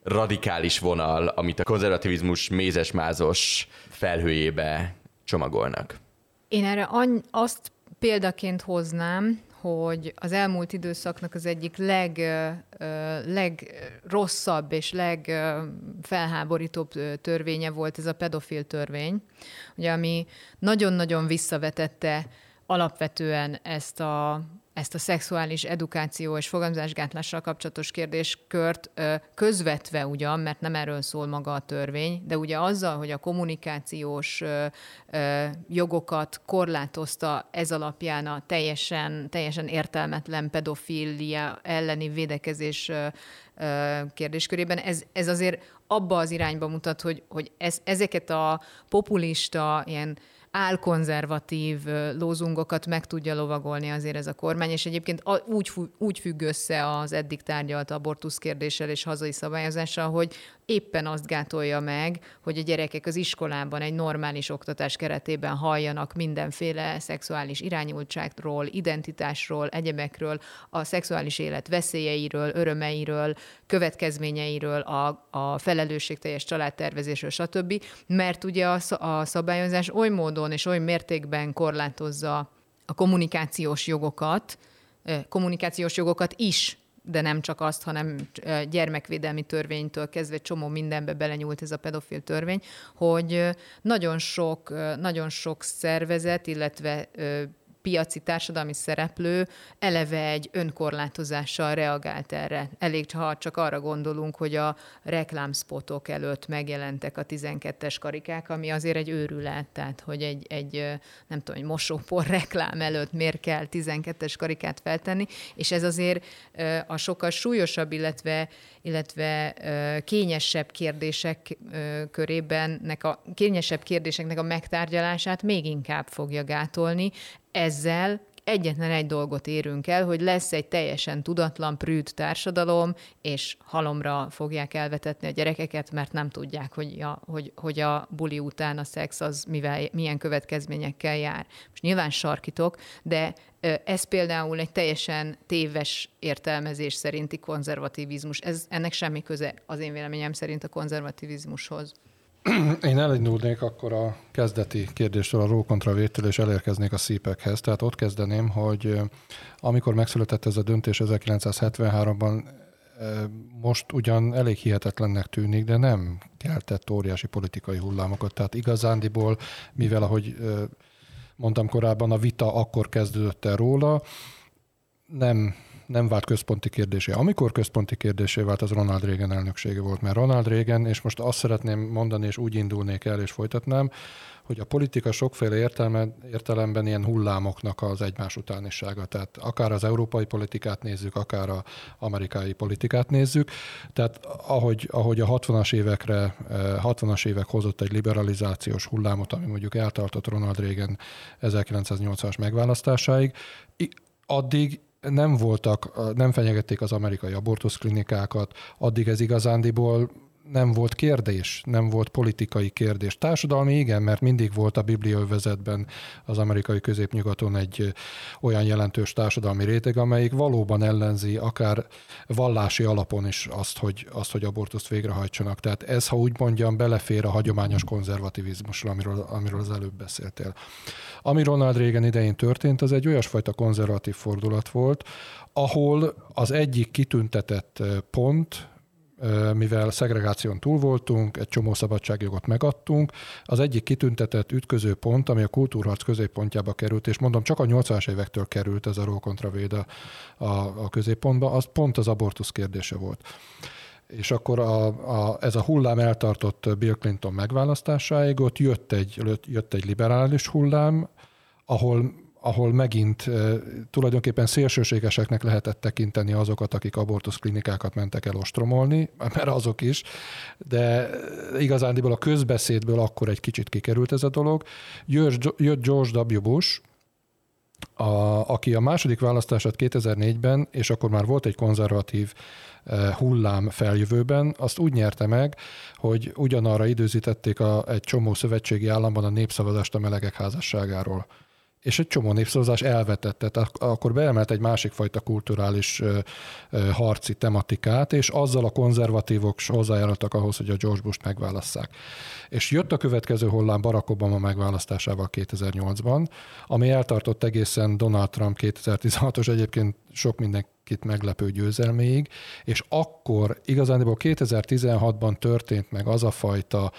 radikális vonal, amit a konzervativizmus mézes-mázos felhőjébe csomagolnak? Én erre any- azt példaként hoznám, hogy az elmúlt időszaknak az egyik leg, legrosszabb és legfelháborítóbb törvénye volt ez a pedofil törvény, ugye, ami nagyon-nagyon visszavetette alapvetően ezt a ezt a szexuális edukáció és fogamzásgátlással kapcsolatos kérdéskört közvetve ugyan, mert nem erről szól maga a törvény, de ugye azzal, hogy a kommunikációs jogokat korlátozta ez alapján a teljesen, teljesen értelmetlen pedofília elleni védekezés kérdéskörében, ez, ez azért abba az irányba mutat, hogy, hogy ez, ezeket a populista, ilyen álkonzervatív lózungokat meg tudja lovagolni azért ez a kormány, és egyébként úgy, úgy függ össze az eddig tárgyalt abortusz kérdéssel és hazai szabályozással, hogy éppen azt gátolja meg, hogy a gyerekek az iskolában egy normális oktatás keretében halljanak mindenféle szexuális irányultságról, identitásról, egyebekről, a szexuális élet veszélyeiről, örömeiről, következményeiről, a, a felelősségteljes családtervezésről, stb. Mert ugye a, a szabályozás oly módon és oly mértékben korlátozza a kommunikációs jogokat, kommunikációs jogokat is de nem csak azt, hanem gyermekvédelmi törvénytől kezdve csomó mindenbe belenyúlt ez a pedofil törvény, hogy nagyon sok, nagyon sok szervezet, illetve piaci társadalmi szereplő eleve egy önkorlátozással reagált erre. Elég, ha csak arra gondolunk, hogy a reklámspotok előtt megjelentek a 12-es karikák, ami azért egy őrület, tehát hogy egy, egy nem tudom, egy mosópor reklám előtt miért kell 12-es karikát feltenni, és ez azért a sokkal súlyosabb, illetve, illetve kényesebb kérdések körében, a kényesebb kérdéseknek a megtárgyalását még inkább fogja gátolni, ezzel egyetlen egy dolgot érünk el, hogy lesz egy teljesen tudatlan, prűd társadalom, és halomra fogják elvetetni a gyerekeket, mert nem tudják, hogy a, hogy, hogy a buli után a szex az mivel, milyen következményekkel jár. Most nyilván sarkítok, de ez például egy teljesen téves értelmezés szerinti konzervativizmus. Ez, ennek semmi köze az én véleményem szerint a konzervativizmushoz. Én elindulnék akkor a kezdeti kérdéstől a ró kontra vétel, és elérkeznék a szípekhez. Tehát ott kezdeném, hogy amikor megszületett ez a döntés 1973-ban, most ugyan elég hihetetlennek tűnik, de nem keltett óriási politikai hullámokat. Tehát igazándiból, mivel ahogy mondtam korábban, a vita akkor kezdődött el róla, nem nem vált központi kérdésé. Amikor központi kérdésé vált, az Ronald Reagan elnöksége volt, mert Ronald Reagan, és most azt szeretném mondani, és úgy indulnék el, és folytatnám, hogy a politika sokféle értelme, értelemben ilyen hullámoknak az egymás utánisága. Tehát akár az európai politikát nézzük, akár az amerikai politikát nézzük. Tehát ahogy, ahogy a 60-as évekre, 60-as évek hozott egy liberalizációs hullámot, ami mondjuk eltartott Ronald Reagan 1980-as megválasztásáig, addig nem voltak, nem fenyegették az amerikai abortuszklinikákat, addig ez igazándiból nem volt kérdés, nem volt politikai kérdés. Társadalmi igen, mert mindig volt a bibliaövezetben az amerikai középnyugaton egy olyan jelentős társadalmi réteg, amelyik valóban ellenzi akár vallási alapon is azt, hogy, azt, hogy abortuszt végrehajtsanak. Tehát ez, ha úgy mondjam, belefér a hagyományos konzervativizmusra, amiről, amiről az előbb beszéltél. Ami Ronald Reagan idején történt, az egy olyasfajta konzervatív fordulat volt, ahol az egyik kitüntetett pont, mivel szegregáción túl voltunk, egy csomó szabadságjogot megadtunk. Az egyik kitüntetett ütköző pont, ami a kultúrharc középpontjába került, és mondom, csak a 80-as évektől került ez a Roe kontra Véda a, a középpontba, az pont az abortusz kérdése volt. És akkor a, a, ez a hullám eltartott Bill Clinton megválasztásáig, ott jött egy, jött egy liberális hullám, ahol ahol megint tulajdonképpen szélsőségeseknek lehetett tekinteni azokat, akik abortuszklinikákat mentek el ostromolni, mert azok is, de igazándiból a közbeszédből akkor egy kicsit kikerült ez a dolog. Jött George W. Bush, a, aki a második választását 2004-ben, és akkor már volt egy konzervatív hullám feljövőben, azt úgy nyerte meg, hogy ugyanarra időzítették a, egy csomó szövetségi államban a népszavazást a melegek házasságáról és egy csomó népszavazás elvetette, tehát akkor beemelt egy másik fajta kulturális harci tematikát, és azzal a konzervatívok hozzájárultak ahhoz, hogy a George Bush-t megválasszák. És jött a következő hullám Barack Obama megválasztásával 2008-ban, ami eltartott egészen Donald Trump 2016-os egyébként sok mindenkit meglepő győzelméig, és akkor igazából 2016-ban történt meg az a fajta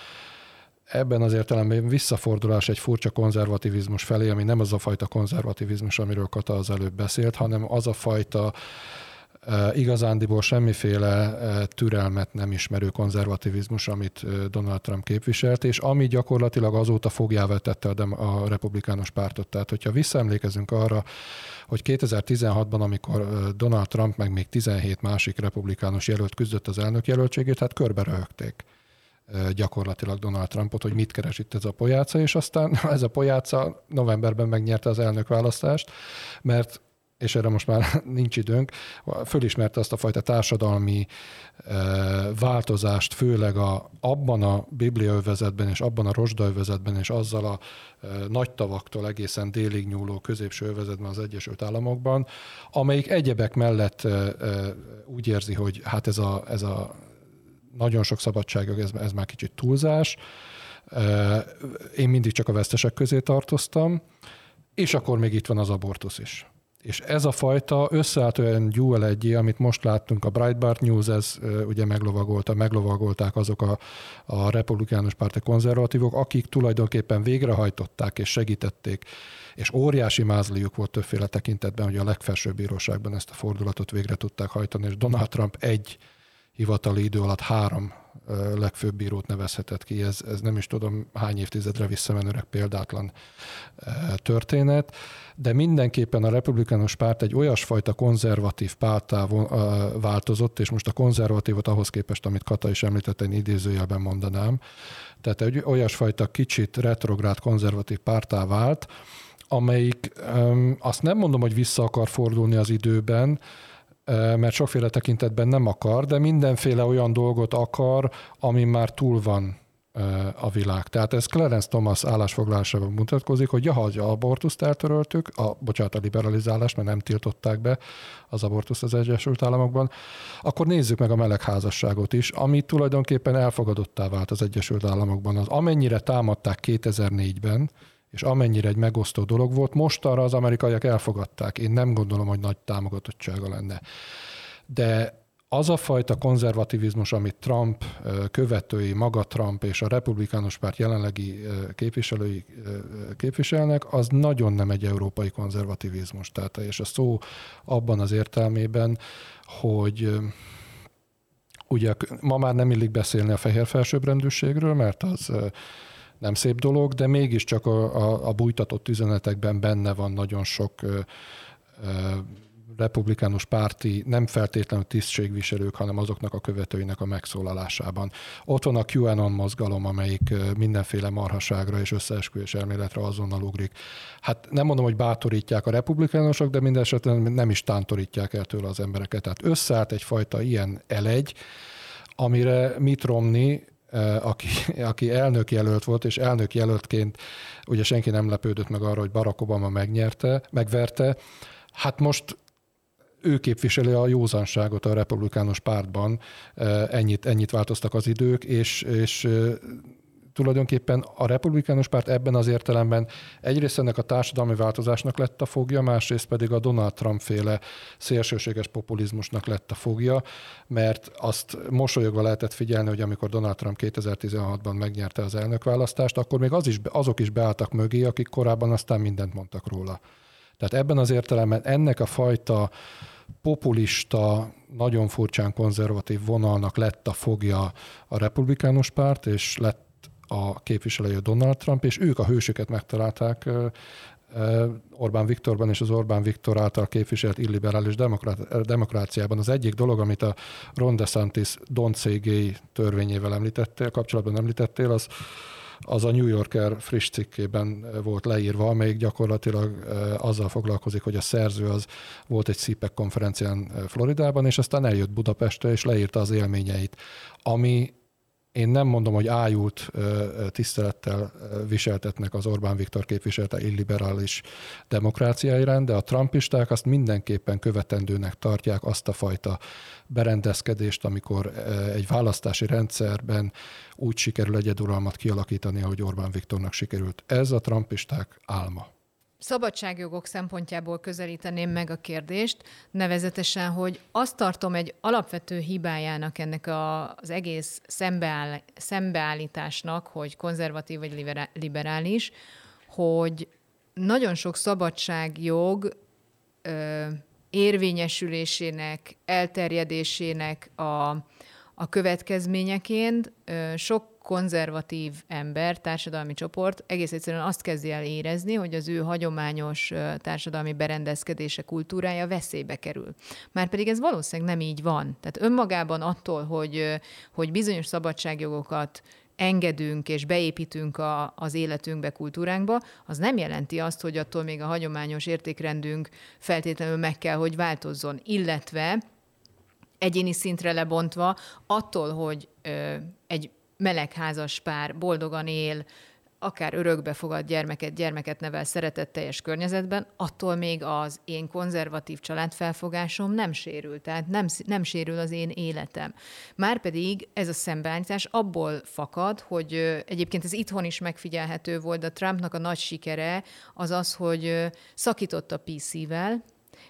ebben az értelemben visszafordulás egy furcsa konzervativizmus felé, ami nem az a fajta konzervativizmus, amiről Kata az előbb beszélt, hanem az a fajta e, igazándiból semmiféle e, türelmet nem ismerő konzervativizmus, amit e, Donald Trump képviselt, és ami gyakorlatilag azóta fogjává tette a, republikánus pártot. Tehát, hogyha visszaemlékezünk arra, hogy 2016-ban, amikor Donald Trump meg még 17 másik republikánus jelölt küzdött az elnök jelöltségét, hát körbe röhögték gyakorlatilag Donald Trumpot, hogy mit keres itt ez a pojáca, és aztán ez a pojáca novemberben megnyerte az elnök választást, mert és erre most már nincs időnk, fölismerte azt a fajta társadalmi változást, főleg a, abban a bibliaövezetben és abban a rozsdaövezetben és azzal a nagy tavaktól egészen délig nyúló középső övezetben az Egyesült Államokban, amelyik egyebek mellett úgy érzi, hogy hát ez a, ez a nagyon sok szabadságjog, ez, ez már kicsit túlzás. Én mindig csak a vesztesek közé tartoztam, és akkor még itt van az abortusz is. És ez a fajta összeállt olyan gyúl egyé, amit most láttunk, a Breitbart News, ez ugye meglovagolta, meglovagolták azok a, a republikánus párti konzervatívok, akik tulajdonképpen végrehajtották és segítették, és óriási mázliuk volt többféle tekintetben, hogy a legfelsőbb bíróságban ezt a fordulatot végre tudták hajtani, és Donald Trump egy hivatali idő alatt három legfőbb bírót nevezhetett ki. Ez, ez nem is tudom hány évtizedre visszamenőleg példátlan történet, de mindenképpen a republikánus párt egy olyasfajta konzervatív pártá változott, és most a konzervatívot ahhoz képest, amit Kata is említett, egy idézőjelben mondanám. Tehát egy olyasfajta kicsit retrográd konzervatív pártá vált, amelyik azt nem mondom, hogy vissza akar fordulni az időben, mert sokféle tekintetben nem akar, de mindenféle olyan dolgot akar, ami már túl van a világ. Tehát ez Clarence Thomas állásfoglalásában mutatkozik, hogy ja, ha az abortuszt eltöröltük, a, bocsánat, a liberalizálást, mert nem tiltották be az abortuszt az Egyesült Államokban, akkor nézzük meg a melegházasságot is, ami tulajdonképpen elfogadottá vált az Egyesült Államokban. Az amennyire támadták 2004-ben, és amennyire egy megosztó dolog volt, most arra az amerikaiak elfogadták. Én nem gondolom, hogy nagy támogatottsága lenne. De az a fajta konzervativizmus, amit Trump követői, maga Trump és a republikánus párt jelenlegi képviselői képviselnek, az nagyon nem egy európai konzervativizmus. Tehát, és a szó abban az értelmében, hogy ugye ma már nem illik beszélni a fehér felsőbbrendűségről, mert az nem szép dolog, de mégiscsak a, a, a bújtatott üzenetekben benne van nagyon sok ö, ö, republikánus párti, nem feltétlenül tisztségviselők, hanem azoknak a követőinek a megszólalásában. Ott van a QAnon mozgalom, amelyik mindenféle marhaságra és összeesküvés elméletre azonnal ugrik. Hát nem mondom, hogy bátorítják a republikánusok, de minden esetben nem is tántorítják el tőle az embereket. Tehát összeállt egyfajta ilyen elegy, amire Mitt Romney aki, aki elnök jelölt volt, és elnök jelöltként ugye senki nem lepődött meg arra, hogy Barack Obama megnyerte, megverte. Hát most ő képviseli a józanságot a republikánus pártban, ennyit, ennyit változtak az idők, és, és tulajdonképpen a republikánus párt ebben az értelemben egyrészt ennek a társadalmi változásnak lett a fogja, másrészt pedig a Donald Trump féle szélsőséges populizmusnak lett a fogja, mert azt mosolyogva lehetett figyelni, hogy amikor Donald Trump 2016-ban megnyerte az elnökválasztást, akkor még az is, azok is beálltak mögé, akik korábban aztán mindent mondtak róla. Tehát ebben az értelemben ennek a fajta populista, nagyon furcsán konzervatív vonalnak lett a fogja a republikánus párt, és lett a képviselője Donald Trump, és ők a hősöket megtalálták Orbán Viktorban és az Orbán Viktor által képviselt illiberális demokráciában. Az egyik dolog, amit a Ron DeSantis Don CG törvényével említettél, kapcsolatban említettél, az az a New Yorker friss cikkében volt leírva, amelyik gyakorlatilag azzal foglalkozik, hogy a szerző az volt egy CPEC konferencián Floridában, és aztán eljött Budapestre, és leírta az élményeit, ami én nem mondom, hogy ájult tisztelettel viseltetnek az Orbán Viktor képviselte illiberális demokrácia iránt, de a trumpisták azt mindenképpen követendőnek tartják azt a fajta berendezkedést, amikor egy választási rendszerben úgy sikerül egyeduralmat kialakítani, ahogy Orbán Viktornak sikerült. Ez a trumpisták álma szabadságjogok szempontjából közelíteném meg a kérdést, nevezetesen, hogy azt tartom egy alapvető hibájának ennek a, az egész szembeáll, szembeállításnak, hogy konzervatív vagy liberális, hogy nagyon sok szabadságjog ö, érvényesülésének, elterjedésének a, a következményeként sok konzervatív ember, társadalmi csoport egész egyszerűen azt kezdi el érezni, hogy az ő hagyományos társadalmi berendezkedése, kultúrája veszélybe kerül. Márpedig ez valószínűleg nem így van. Tehát önmagában attól, hogy, hogy bizonyos szabadságjogokat engedünk és beépítünk a, az életünkbe, kultúránkba, az nem jelenti azt, hogy attól még a hagyományos értékrendünk feltétlenül meg kell, hogy változzon. Illetve egyéni szintre lebontva, attól, hogy ö, egy melegházas pár boldogan él, akár örökbe fogad gyermeket, gyermeket nevel szeretetteljes környezetben, attól még az én konzervatív családfelfogásom nem sérül, tehát nem, nem sérül az én életem. Márpedig ez a szembeállítás abból fakad, hogy egyébként ez itthon is megfigyelhető volt, de Trumpnak a nagy sikere az az, hogy szakított a PC-vel,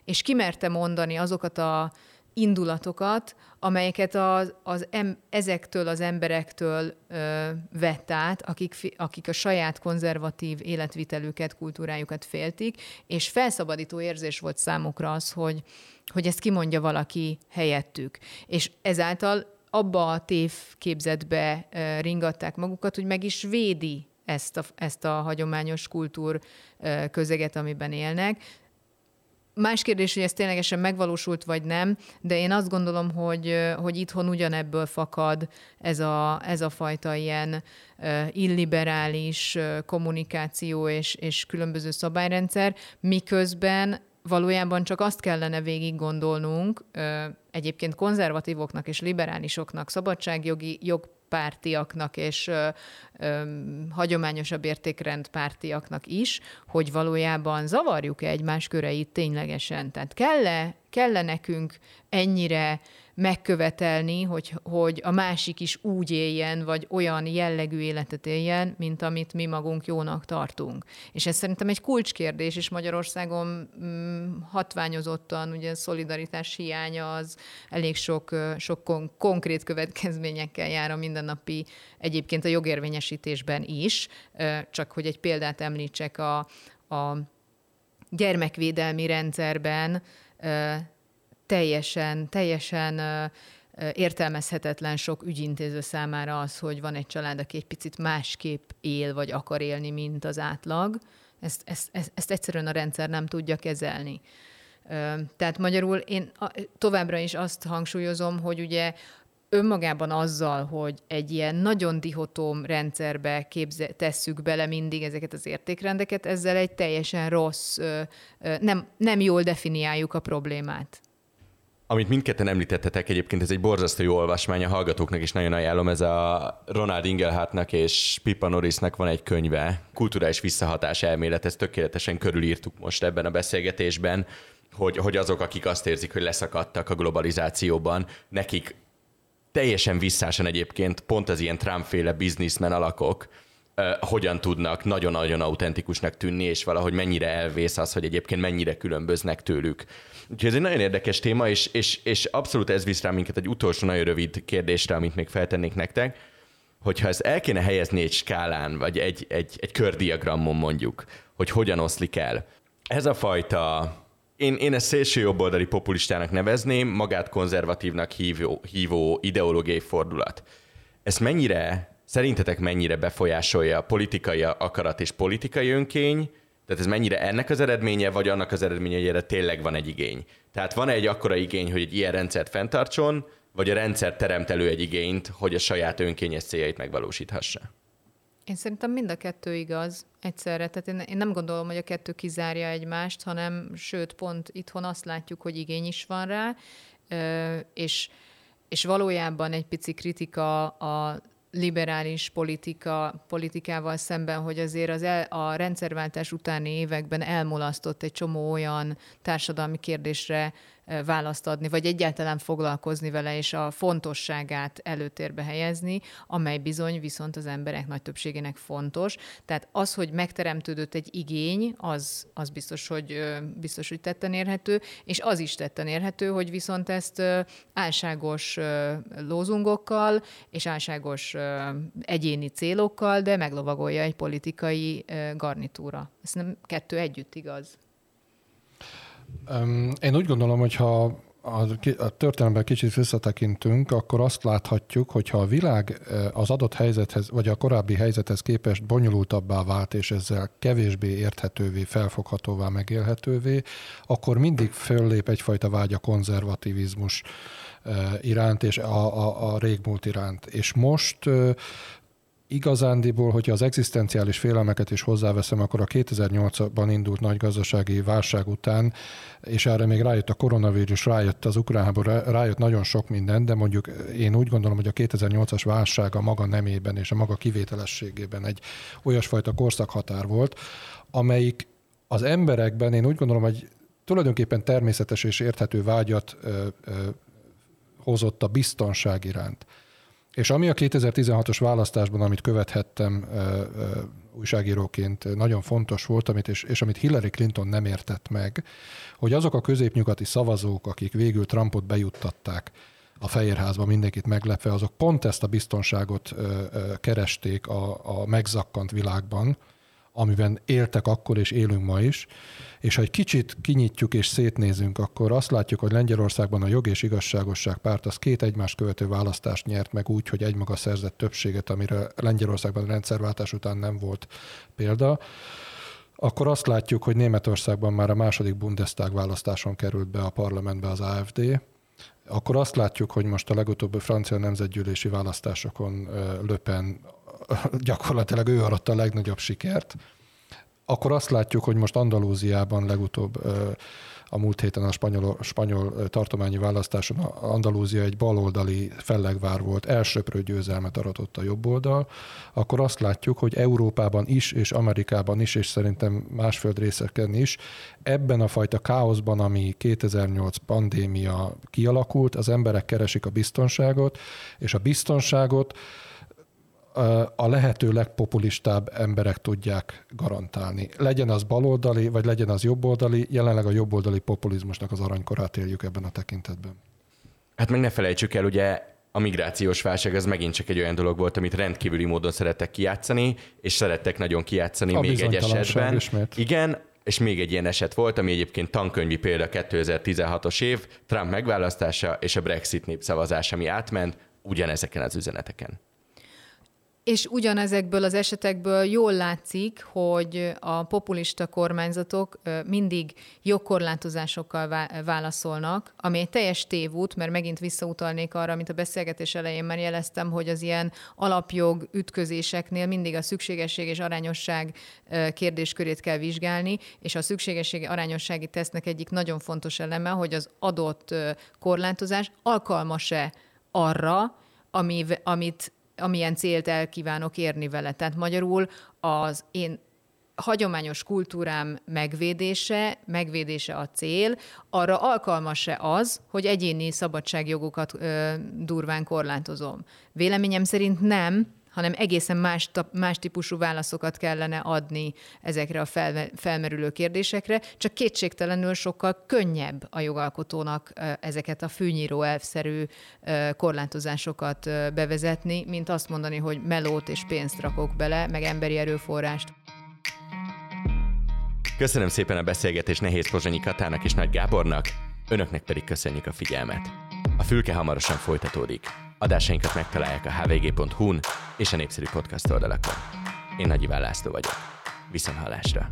és kimerte mondani azokat a indulatokat, amelyeket az, az em, ezektől az emberektől ö, vett át, akik, akik a saját konzervatív életvitelüket, kultúrájukat féltik, és felszabadító érzés volt számukra az, hogy, hogy ezt kimondja valaki helyettük. És ezáltal abba a tévképzetbe ö, ringatták magukat, hogy meg is védi ezt a, ezt a hagyományos kultúr közeget, amiben élnek, Más kérdés, hogy ez ténylegesen megvalósult vagy nem, de én azt gondolom, hogy, hogy itthon ugyanebből fakad ez a, ez a fajta ilyen illiberális kommunikáció és, és különböző szabályrendszer, miközben valójában csak azt kellene végig gondolnunk, egyébként konzervatívoknak és liberálisoknak, szabadságjogi jogpártiaknak és ö, ö, hagyományosabb értékrend pártiaknak is, hogy valójában zavarjuk-e egymás köreit ténylegesen. Tehát kell-e, kell nekünk ennyire megkövetelni, hogy, hogy a másik is úgy éljen, vagy olyan jellegű életet éljen, mint amit mi magunk jónak tartunk. És ez szerintem egy kulcskérdés, és Magyarországon mm, hatványozottan ugye szolidaritás hiánya az elég sok, sok kon- konkrét következményekkel jár a mindennapi, egyébként a jogérvényesítésben is, csak hogy egy példát említsek a, a gyermekvédelmi rendszerben teljesen, teljesen értelmezhetetlen sok ügyintéző számára az, hogy van egy család, aki egy picit másképp él, vagy akar élni, mint az átlag. Ezt, ezt, ezt, ezt egyszerűen a rendszer nem tudja kezelni. Tehát magyarul én továbbra is azt hangsúlyozom, hogy ugye önmagában azzal, hogy egy ilyen nagyon dihotóm rendszerbe képze, tesszük bele mindig ezeket az értékrendeket, ezzel egy teljesen rossz, nem, nem jól definiáljuk a problémát. Amit mindketten említettetek, egyébként ez egy borzasztó jó olvasmány, a hallgatóknak is nagyon ajánlom, ez a Ronald Ingelhartnak és Pippa Norrisnak van egy könyve, kulturális visszahatás elmélet, ezt tökéletesen körülírtuk most ebben a beszélgetésben, hogy, hogy azok, akik azt érzik, hogy leszakadtak a globalizációban, nekik teljesen visszásan egyébként pont az ilyen Trump-féle bizniszmen alakok, hogyan tudnak nagyon-nagyon autentikusnak tűnni, és valahogy mennyire elvész az, hogy egyébként mennyire különböznek tőlük. Úgyhogy ez egy nagyon érdekes téma, és, és, és abszolút ez visz rá minket egy utolsó nagyon rövid kérdésre, amit még feltennék nektek, hogyha ezt el kéne helyezni egy skálán, vagy egy, egy, egy kördiagramon mondjuk, hogy hogyan oszlik el. Ez a fajta én, én ezt szélső jobboldali populistának nevezném, magát konzervatívnak hívó, hívó ideológiai fordulat. Ez mennyire Szerintetek mennyire befolyásolja a politikai akarat és politikai önkény, tehát ez mennyire ennek az eredménye, vagy annak az eredménye, hogy erre tényleg van egy igény? Tehát van-e egy akkora igény, hogy egy ilyen rendszert fenntartson, vagy a rendszer teremt elő egy igényt, hogy a saját önkényes céljait megvalósíthassa? Én szerintem mind a kettő igaz egyszerre. Tehát én, én nem gondolom, hogy a kettő kizárja egymást, hanem sőt, pont itthon azt látjuk, hogy igény is van rá, és, és valójában egy pici kritika a liberális politika, politikával szemben, hogy azért az el, a rendszerváltás utáni években elmulasztott egy csomó olyan társadalmi kérdésre, választ adni, vagy egyáltalán foglalkozni vele, és a fontosságát előtérbe helyezni, amely bizony viszont az emberek nagy többségének fontos. Tehát az, hogy megteremtődött egy igény, az, az biztos, hogy, biztos, hogy tetten érhető, és az is tetten érhető, hogy viszont ezt álságos lózungokkal és álságos egyéni célokkal, de meglovagolja egy politikai garnitúra. Ez nem kettő együtt igaz. Én úgy gondolom, hogy ha a történelemben kicsit visszatekintünk, akkor azt láthatjuk, hogy ha a világ az adott helyzethez, vagy a korábbi helyzethez képest bonyolultabbá vált, és ezzel kevésbé érthetővé, felfoghatóvá, megélhetővé, akkor mindig föllép egyfajta vágy a konzervativizmus iránt, és a, a, a régmúlt iránt. És most igazándiból, hogyha az egzisztenciális félelmeket is hozzáveszem, akkor a 2008-ban indult nagy gazdasági válság után, és erre még rájött a koronavírus, rájött az ukrán háború, rájött nagyon sok minden, de mondjuk én úgy gondolom, hogy a 2008-as válság a maga nemében és a maga kivételességében egy olyasfajta korszakhatár volt, amelyik az emberekben, én úgy gondolom, hogy tulajdonképpen természetes és érthető vágyat ö, ö, hozott a biztonság iránt. És ami a 2016-os választásban, amit követhettem ö, ö, újságíróként, nagyon fontos volt, amit, és, és amit Hillary Clinton nem értett meg, hogy azok a középnyugati szavazók, akik végül Trumpot bejuttatták a Fehérházba mindenkit meglepve, azok pont ezt a biztonságot ö, ö, keresték a, a megzakkant világban, amiben éltek akkor és élünk ma is, és ha egy kicsit kinyitjuk és szétnézünk, akkor azt látjuk, hogy Lengyelországban a jog és igazságosság párt az két egymást követő választást nyert meg úgy, hogy egymaga szerzett többséget, amire Lengyelországban a rendszerváltás után nem volt példa. akkor azt látjuk, hogy Németországban már a második Bundestag választáson került be a parlamentbe az AFD, akkor azt látjuk, hogy most a legutóbbi francia nemzetgyűlési választásokon Löpen gyakorlatilag ő aratta a legnagyobb sikert, akkor azt látjuk, hogy most Andalúziában legutóbb a múlt héten a spanyol, spanyol tartományi választáson Andalúzia egy baloldali fellegvár volt, elsőprő győzelmet aratott a jobb oldal, akkor azt látjuk, hogy Európában is, és Amerikában is, és szerintem más földrészeken is, ebben a fajta káoszban, ami 2008 pandémia kialakult, az emberek keresik a biztonságot, és a biztonságot a lehető legpopulistább emberek tudják garantálni. Legyen az baloldali, vagy legyen az jobboldali, jelenleg a jobboldali populizmusnak az aranykorát éljük ebben a tekintetben. Hát meg ne felejtsük el, ugye a migrációs válság az megint csak egy olyan dolog volt, amit rendkívüli módon szerettek kijátszani, és szerettek nagyon kijátszani a még egy esetben. Ismét. Igen, és még egy ilyen eset volt, ami egyébként tankönyvi példa 2016-os év, Trump megválasztása és a Brexit népszavazás, ami átment ugyanezeken az üzeneteken. És ugyanezekből az esetekből jól látszik, hogy a populista kormányzatok mindig jogkorlátozásokkal válaszolnak, ami egy teljes tévút, mert megint visszautalnék arra, amit a beszélgetés elején már jeleztem, hogy az ilyen alapjog ütközéseknél mindig a szükségesség és arányosság kérdéskörét kell vizsgálni, és a szükségesség arányossági tesznek egyik nagyon fontos eleme, hogy az adott korlátozás alkalmas-e arra, ami, amit amilyen célt el kívánok érni vele. Tehát magyarul az én hagyományos kultúrám megvédése, megvédése a cél, arra alkalmas-e az, hogy egyéni szabadságjogokat ö, durván korlátozom? Véleményem szerint nem, hanem egészen más, más típusú válaszokat kellene adni ezekre a fel, felmerülő kérdésekre, csak kétségtelenül sokkal könnyebb a jogalkotónak ezeket a fűnyíró elvszerű korlátozásokat bevezetni, mint azt mondani, hogy melót és pénzt rakok bele, meg emberi erőforrást. Köszönöm szépen a beszélgetést Nehéz Pozsonyi Katának és Nagy Gábornak, önöknek pedig köszönjük a figyelmet. A fülke hamarosan folytatódik. Adásainkat megtalálják a hvg.hu-n és a népszerű podcast oldalakon. Én Nagy Iván László vagyok. Viszonthallásra!